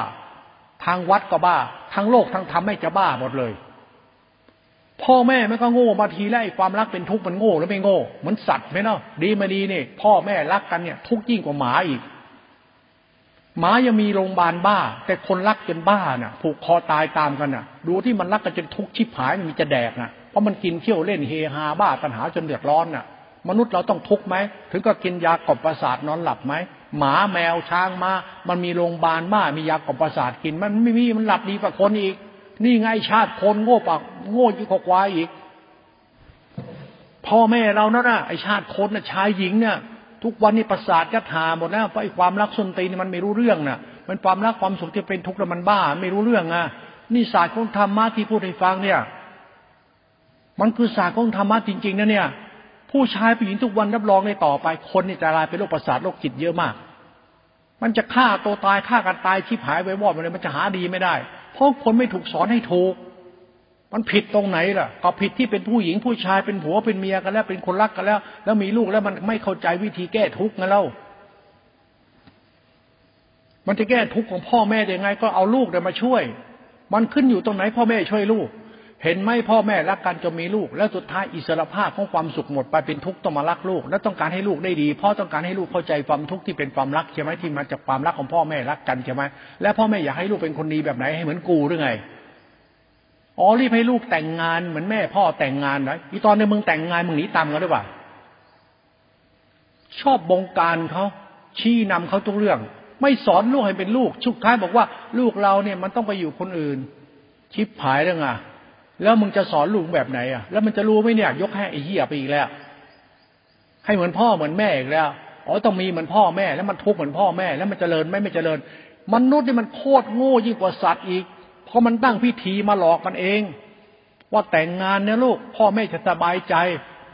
ทางวัดก็บ้า ทางโลกทางธรรมไม่จะบ้าหมดเลย พ่อแม่มันก็โง่มาทีแรกความรักเป็นทุกข์มันโง่แล้วไม่โง่เหมือนสัตว์ไหมเนาะดีมาดีเนี่ยพ่อแม่รักกันเนี่ย ทุกข์ยิ่งกว่าหมาอีกหมายังมีโรงพยาบาลบ้า แต่คนรักจนบ้าน่ะ ผูกคอตายตามกันน่ะ ดูที่มันรักกันจนทุกข์ชิบหายมันมีจะแดกน่ะเพราะมันกินเที่ยวเล่นเฮฮาบ้าปัญหาจนเดือดร้อนน่ะ มนุษย์เราต้องทุกข์ไหมถึงก็กินยากบประสาทนอนหลับไหมหมาแมวช้างมามันมีโรงพยาบาลบ้ามียากบประสาทกินมันไม่มีมันหลับดีกว่าคนอีก นี่ไงชาติคนโง่ปากโง่ยิ่งกว่าควายอีก พ่อแม่เรานั่นน่ะไอชาติคนน่ะชายหญิงเนี่ยทุกวันนี้ประสาทยัดหาหมดแล้วเพราะไอความรักสุนตีนี่มันไม่รู้เรื่องน่ะมันความรักความสุขที่เป็นทุกข์แล้วมันบ้า ไม่รู้เรื่องอะนี่ศาสตร์ของธรรมะที่พูดให้ฟังเนี่ย มันคือศาสตร์ของธรรมะจริง ๆนะเนี่ย ผู้ชายผู้หญิงทุกวันรับรองในต่อไป คนนี่จะกลายเป็นโรคประสาทโรคจิตเยอะมาก มันจะฆ่าตัวตายฆ่ากันตายชิบหายไว้วอดมันเลยมันจะหาดีไม่ได้ เพราะคนไม่ถูกสอนให้ถูก มันผิดตรงไหนล่ะ ก็ผิดที่เป็นผู้หญิงผู้ชายเป็นผัวเป็นเมียกันแล้ว เป็นคนรักกันแล้ว แล้วมีลูกแล้วมันไม่เข้าใจวิธีแก้ทุกข์นะเล่ามันจะแก้ทุกข์ของพ่อแม่ยังไง ก็เอาลูกเดินมาช่วย มันขึ้นอยู่ตรงไหน พ่อแม่ช่วยลูก เห็นไหมพ่อแม่รักกันจะมีลูก แล้วสุดท้ายอิสรภาพของความสุขหมดไปเป็นทุกข์ต้องมารักลูก แล้วต้องการให้ลูกได้ดีพ่อต้องการให้ลูกเข้าใจความทุกข์ที่เป็นความรักใช่ไหมที่มาจากความรักของพ่อแม่รักกันใช่ไหมแล้วพ่อแม่อยากให้ลูกเป็นคนดีแบบไหนให้เหมือนกูหรือไงอ๋อรีบให้ลูกแต่งงานเหมือนแม่พ่อแต่งงานนะอีตอนในมึงแต่งงานมึงหนีตามกันหรือเปล่าชอบบงการเขาชี้นำเขาทุกเรื่อง ไม่สอนลูกให้เป็นลูกชุกท้ายบอกว่า ลูกเราเนี่ยมันต้องไปอยู่คนอื่น ชิบหายเรื่องอะ แล้วมึงจะสอนลูกแบบไหนอะ แล้วมันจะรู้ไหมเนี่ย ยกให้ไอ้เหี้ยไปอีกแล้ว ให้เหมือนพ่อเหมือนแม่อีกแล้ว อ๋อต้องมีเหมือนพ่อแม่ แล้วมันทุกข์เหมือนพ่อแม่ แล้วมันเจริญไม่ไม่เจริญ มนุษย์นี่มันโคตรโง่ยิ่งกว่าสัตว์อีก เพราะมันตั้งพิธีมาหลอกมันเอง ว่าแต่งงานเนี่ยลูก พ่อแม่จะสบายใจ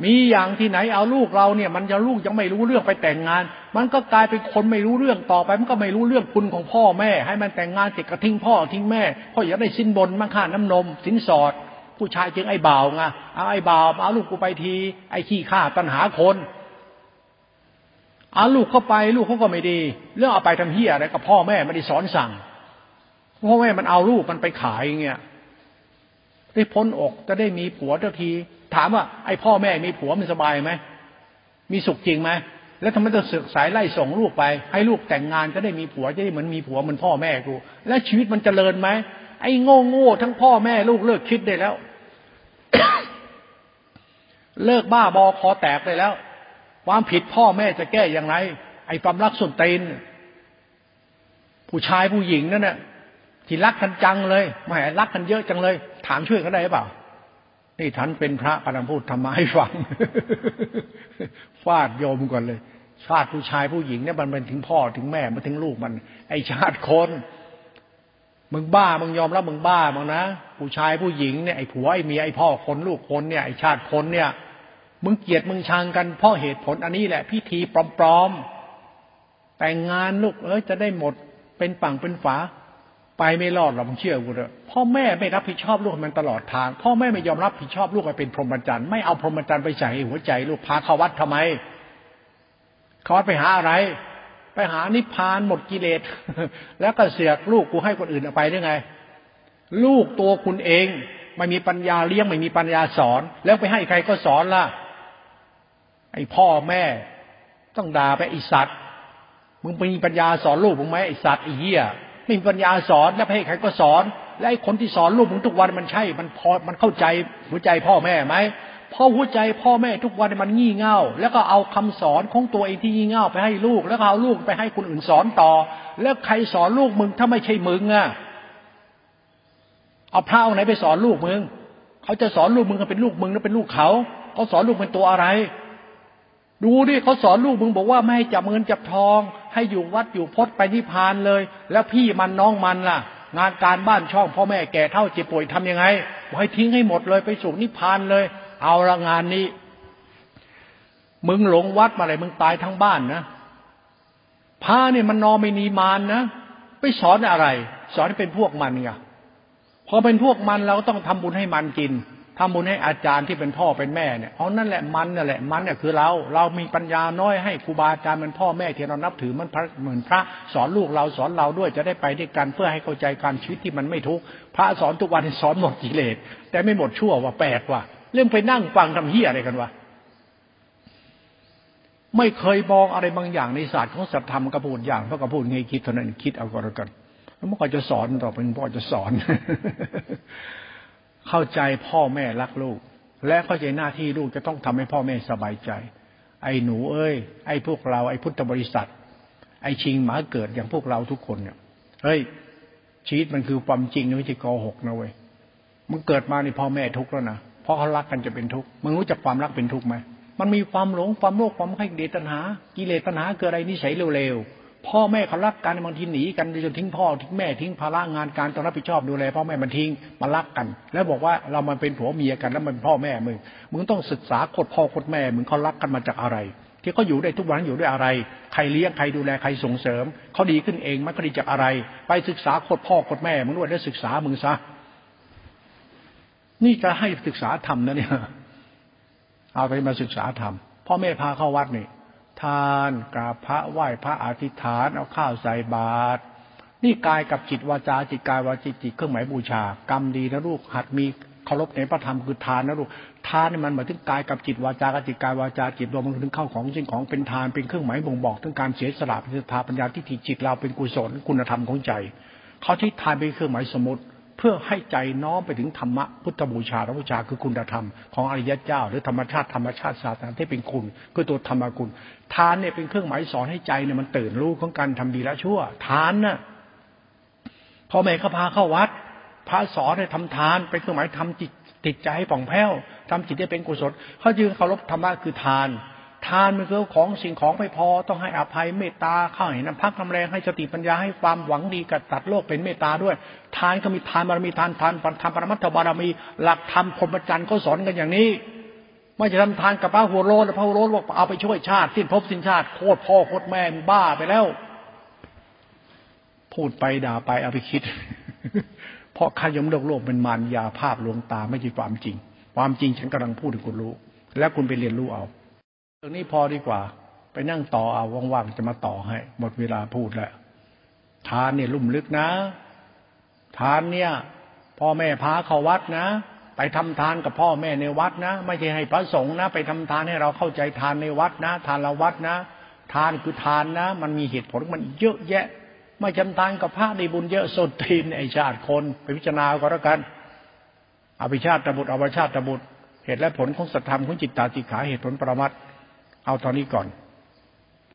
มีอย่างที่ไหนเอาลูกเราเนี่ย มันจะลูกยังไม่รู้เรื่องไปแต่งงาน มันก็กลายเป็นคนไม่รู้เรื่องต่อไป มันก็ไม่รู้เรื่องคุณของพ่อแม่ ให้มันแต่งงานเสร็จก็ทิ้งพ่อทิ้งแม่พ่ออยากได้สินบนมั่งค่าน้ำนม สินสอด ผู้ชายจึงไอ้บ่าวไงเอาไอ้บ่าวเอาลูกกูไปที ไอ้ขี้ข้าตัณหาคนเอาลูกเข้าไปลูกเขาก็ไม่ดี เรื่องเอาไปทำเฮียอะไรกับพ่อแม่ไม่ได้สอนสั่งพ่อแม่มันเอาลูกมันไปขายอย่างเงี้ยได้พ้นอกจะได้มีผัวเจ้าที ถามว่าไอ้พ่อแม่มีผัวมันสบายไหมมีสุขจริงไหมแล้วทำไมต้องสึกสายไล่ส่งลูกไป ให้ลูกแต่งงานก็ได้มีผัวจะได้เหมือนมีผัวเหมือนพ่อแม่กู แล้วชีวิตมันจเจริญไหมไอ้โง่โง่ทั้งพ่อแม่ลูกเลิกคิดได้แล้ว เลิกบ้าบอคอแตกไปแล้ว ความผิดพ่อแม่จะแก้อย่างไร ไอ้ความรักส่วนตีนผู้ชายผู้หญิงนั่นน่ะที่รักกันจังเลยไม่รักกันเยอะจังเลย ถามช่วยกันได้หรือเปล่า นี่ท่านเป็นพระกำลังพูดธรรมะให้ฟังฟาดโยมก่อนเลยชาติผู้ชายผู้หญิงเนี่ยมันเป็นถึงพ่อถึงแม่มาถึงลูกมัน ไอชาติคนมึงบ้ามึงยอมรับมึงบ้ามึงนะผู้ชายผู้หญิงเนี่ยไอผัวไอเมียไอพ่อคนลูกคนเนี่ยไอชาติคนเนี่ย มึงเกลียดมึงชังกันเพราะเหตุผลอันนี้แหละ พิธีปลอมๆ แต่งงานลูกเอ้ยจะได้หมดเป็นฝั่งเป็นฝา ไปไม่รอดหรอกมึงเชื่อกูเถอะพ่อแม่ไม่รับผิดชอบลูกมันตลอดทาง พ่อแม่ไม่ยอมรับผิดชอบลูกไปเป็นพรหมจรรย์ไม่เอาพรหมจรรย์ไปใส่หัวใจ ลูกพาเข้าวัดทำไมเขาวัดไปหาอะไร ไปหานิพพานหมดกิเลสแล้วก็เสียกลูกกูให้คนอื่นเอาไปได้ไง ลูกตัวคุณเองไม่มีปัญญาเลี้ยงไม่มีปัญญาสอน แล้วไปให้ใครก็สอนล่ะ ไอ้พ่อแม่ ต้องด่าไปไอ้สัตว์มึงมีปัญญาสอนลูกมึงไหมไอ้สัตว์ไอ้เหี้ยไม่มีปัญญาสอนแล้วให้ใครก็สอน และไอ้คนที่สอนลูกมึงทุกวันมันใช่ มันพอมันเข้าใจหัวใจพ่อแม่ไหมพอหัวใจพ่อแม่ทุกวันมันงี่เง่า แล้วก็เอาคำสอนของตัวเองที่งี่เง่าไปให้ลูก แล้วเอาลูกไปให้คนอื่นสอนต่อ แล้วใครสอนลูกมึงถ้าไม่ใช่มึงอะเอาพระอาไหนไปสอนลูกมึง เขาจะสอนลูกมึงก็เป็นลูกมึงแล้วเป็นลูกเขาเขาสอนลูกเป็นตัวอะไร ดูดิเขาสอนลูกมึงบอกว่าไม่ให้จับเงินจับทอง ให้อยู่วัดอยู่พจน์ไปนิพพานเลย แล้วพี่มันน้องมันล่ะ งานการบ้านช่องพ่อแม่แก่เท่าเจ็บป่วยทํำยังไงบอกให้ทิ้งให้หมดเลยไปสู่นิพพานเลย เอาละงานนี้ มึงหลงวัดมาเลยมึงตายทั้งบ้านนะพระเนี่ยมันนอไม่นีมานนะไปสอนอะไร สอนให้เป็นพวกมันไงพอเป็นพวกมันเราก็ต้องทำบุญให้มันกิน ทำบุญให้อาจารย์ที่เป็นพ่อเป็นแม่เนี่ยเอานั่นแหละมันนั่นแหละมันเนี่ยคือเรา เรามีปัญญาน้อยให้ครูบาอาจารย์เป็นพ่อแม่ที่เรานับถือมันพระเหมือนพระสอนลูกเราสอนเราด้วยจะได้ไปด้วยกันเพื่อให้เข้าใจการชีวิตที่มันไม่ทุกข์พระสอนทุกวันสอนหมดกิเลสแต่ไม่หมดชั่วว่าแปลกว่า เรื่องไปนั่งฟังทำเฮียอะไรกันวะไม่เคยมองอะไรบางอย่างในศาสตร์ของสัตธรรมกระพูดอย่างเพราะกระพูดไงคิดเท่านั้นคิดเอาก็แล้วกันแล้วมันก็จะสอนต่อไปพ่อจะสอน เข้าใจพ่อแม่รักลูก และเข้าใจหน้าที่ลูกจะต้องทำให้พ่อแม่สบายใจ ไอ้หนูเอ้ย ไอ้พวกเราไอ้พุทธบริษัท ไอ้ชิงหมาเกิดอย่างพวกเราทุกคนเนี่ยเฮ้ยชีวิตมันคือความจริงไม่ใช่โกหกนะเว้ยมึงเกิดมาในพ่อแม่ทุกข์แล้วนะเพราะเขารักกันจะเป็นทุกข์มึงรู้จักความรักเป็นทุกข์ไหมมันมีความหลงความโลภความให้เดตัณหา กิเลสตัณหาเกิดอะไรนิสัยเร็ว พ่อแม่เขารักกันบางทีหนีกันจนทิ้งพ่อทิ้งแม่ทิ้งภาระงานการต้องรับผิดชอบดูแลพ่อแม่มันทิ้งมารักกัน แล้วบอกว่าเรามันเป็นผัวเมียกันแล้วมันพ่อแม่มึงมึงต้องศึกษาคดพ่อคดแม่มึงเขารักกันมาจากอะไร ที่เขาอยู่ได้ทุกวันอยู่ด้วยอะไร ใครเลี้ยงใครดูแลใครส่งเสริมเขาดีขึ้นเองมันก็ดีจากอะไร ไปศึกษาคดพ่อคดแม่มึงด้วยแล้วศึกษามึงซะนี่จะให้ศึกษาธรรมนะเนี่ยเอาไปมาศึกษาธรรมพ่อแม่พาเข้าวัดนี่ ทานกราบพระไหว้พระอธิษฐานเอาข้าวใส่บาตรนี่กายกับจิตวาจาจิตกายวาจิตจิตเครื่องหมายบูชา กรรมดีนะลูกหัดมีเคารพในพระธรรมคือทานนะลูกทานนี่มันหมายถึงกายกับจิตวาจากัจิตกายวาจาจิตรวมถึงเข้าของสิ่งของเป็นทานเป็นเครื่องหมายบ่งบอกถึงการเสียสละเป็นศรัทธาปัญญาที่จิตเราเป็นกุศลคุณธรรมของใจเขาใช้ทานเป็นเครื่องหมายสมมติ เพื่อให้ใจน้อมไปถึงธรรมะพุทธบูชาพระบูชาคือคุณธรรมของอริยเจ้า หรือธรรมชาติธรรมชาติศาสนาที่เป็นคุณคือตัวธรรมกุลทานเนี่ยเป็นเครื่องหมายสอนให้ใจเนี่ยมันตื่นรู้ของการทำดีและชั่ว ทานน่ะพ่อแม่เขาพาเข้าวัดพระสอนให้ทำทานเป็นเครื่องหมายทำจิตติดใจให้ผ่องแผ้วทำจิตให้เป็นกุศลเขาจึงเคารพธรรมะคือทาน ทานมันคือของสิ่งของไม่พอ ต้องให้อภัยเมตตาเข้าให้น้ำพักน้ำแรงให้สติปัญญาให้ความหวังดีกับตัดโลกเป็นเมตตาด้วย ทานก็มีทานบารมีทานทานทานปรมัตถบารมี หลักธรรมพรหมจรรย์เขาสอนกันอย่างนี้ไม่จะทำทานกับพระหัวโลนพระหัวโลนบอกเอาไปช่วยชาติสิ้นภพสิ้นชาติโคตรพ่อโคตรแม่บ้าไปแล้ว พูดไปด่าไปเอาไปคิด เพราะขยมโลกโลกเป็นมารยาภาพลวงตาไม่ใช่ความจริง ความจริงฉันกำลังพูดถึงคุณรู้ แล้วคุณไปเรียนรู้เอา เรื่องนี้พอดีกว่า ไปนั่งต่อเอาว่างๆจะมาต่อให้ หมดเวลาพูดแล้วทานเนี่ยลุ่มลึกนะ ทานเนี่ยพ่อแม่พาเข้าวัดนะ ไปทำทานกับพ่อแม่ในวัดนะ ไม่ใช่ให้พระสงฆ์นะ ไปทำทานให้เราเข้าใจทานในวัดนะ ทานละวัดนะ ทานคือทานนะ มันมีเหตุผลมันเยอะแยะ ไม่จำทานกับพระในบุญเยอะสดทีนไอชาติคนไปพิจารณาก็แล้วกันอภิชาติตบุตรอวชาติตบุตร เหตุและผลของสัตธรรมของจิตตาติขาเหตุผลประมัติ เอาตอนนี้ก่อน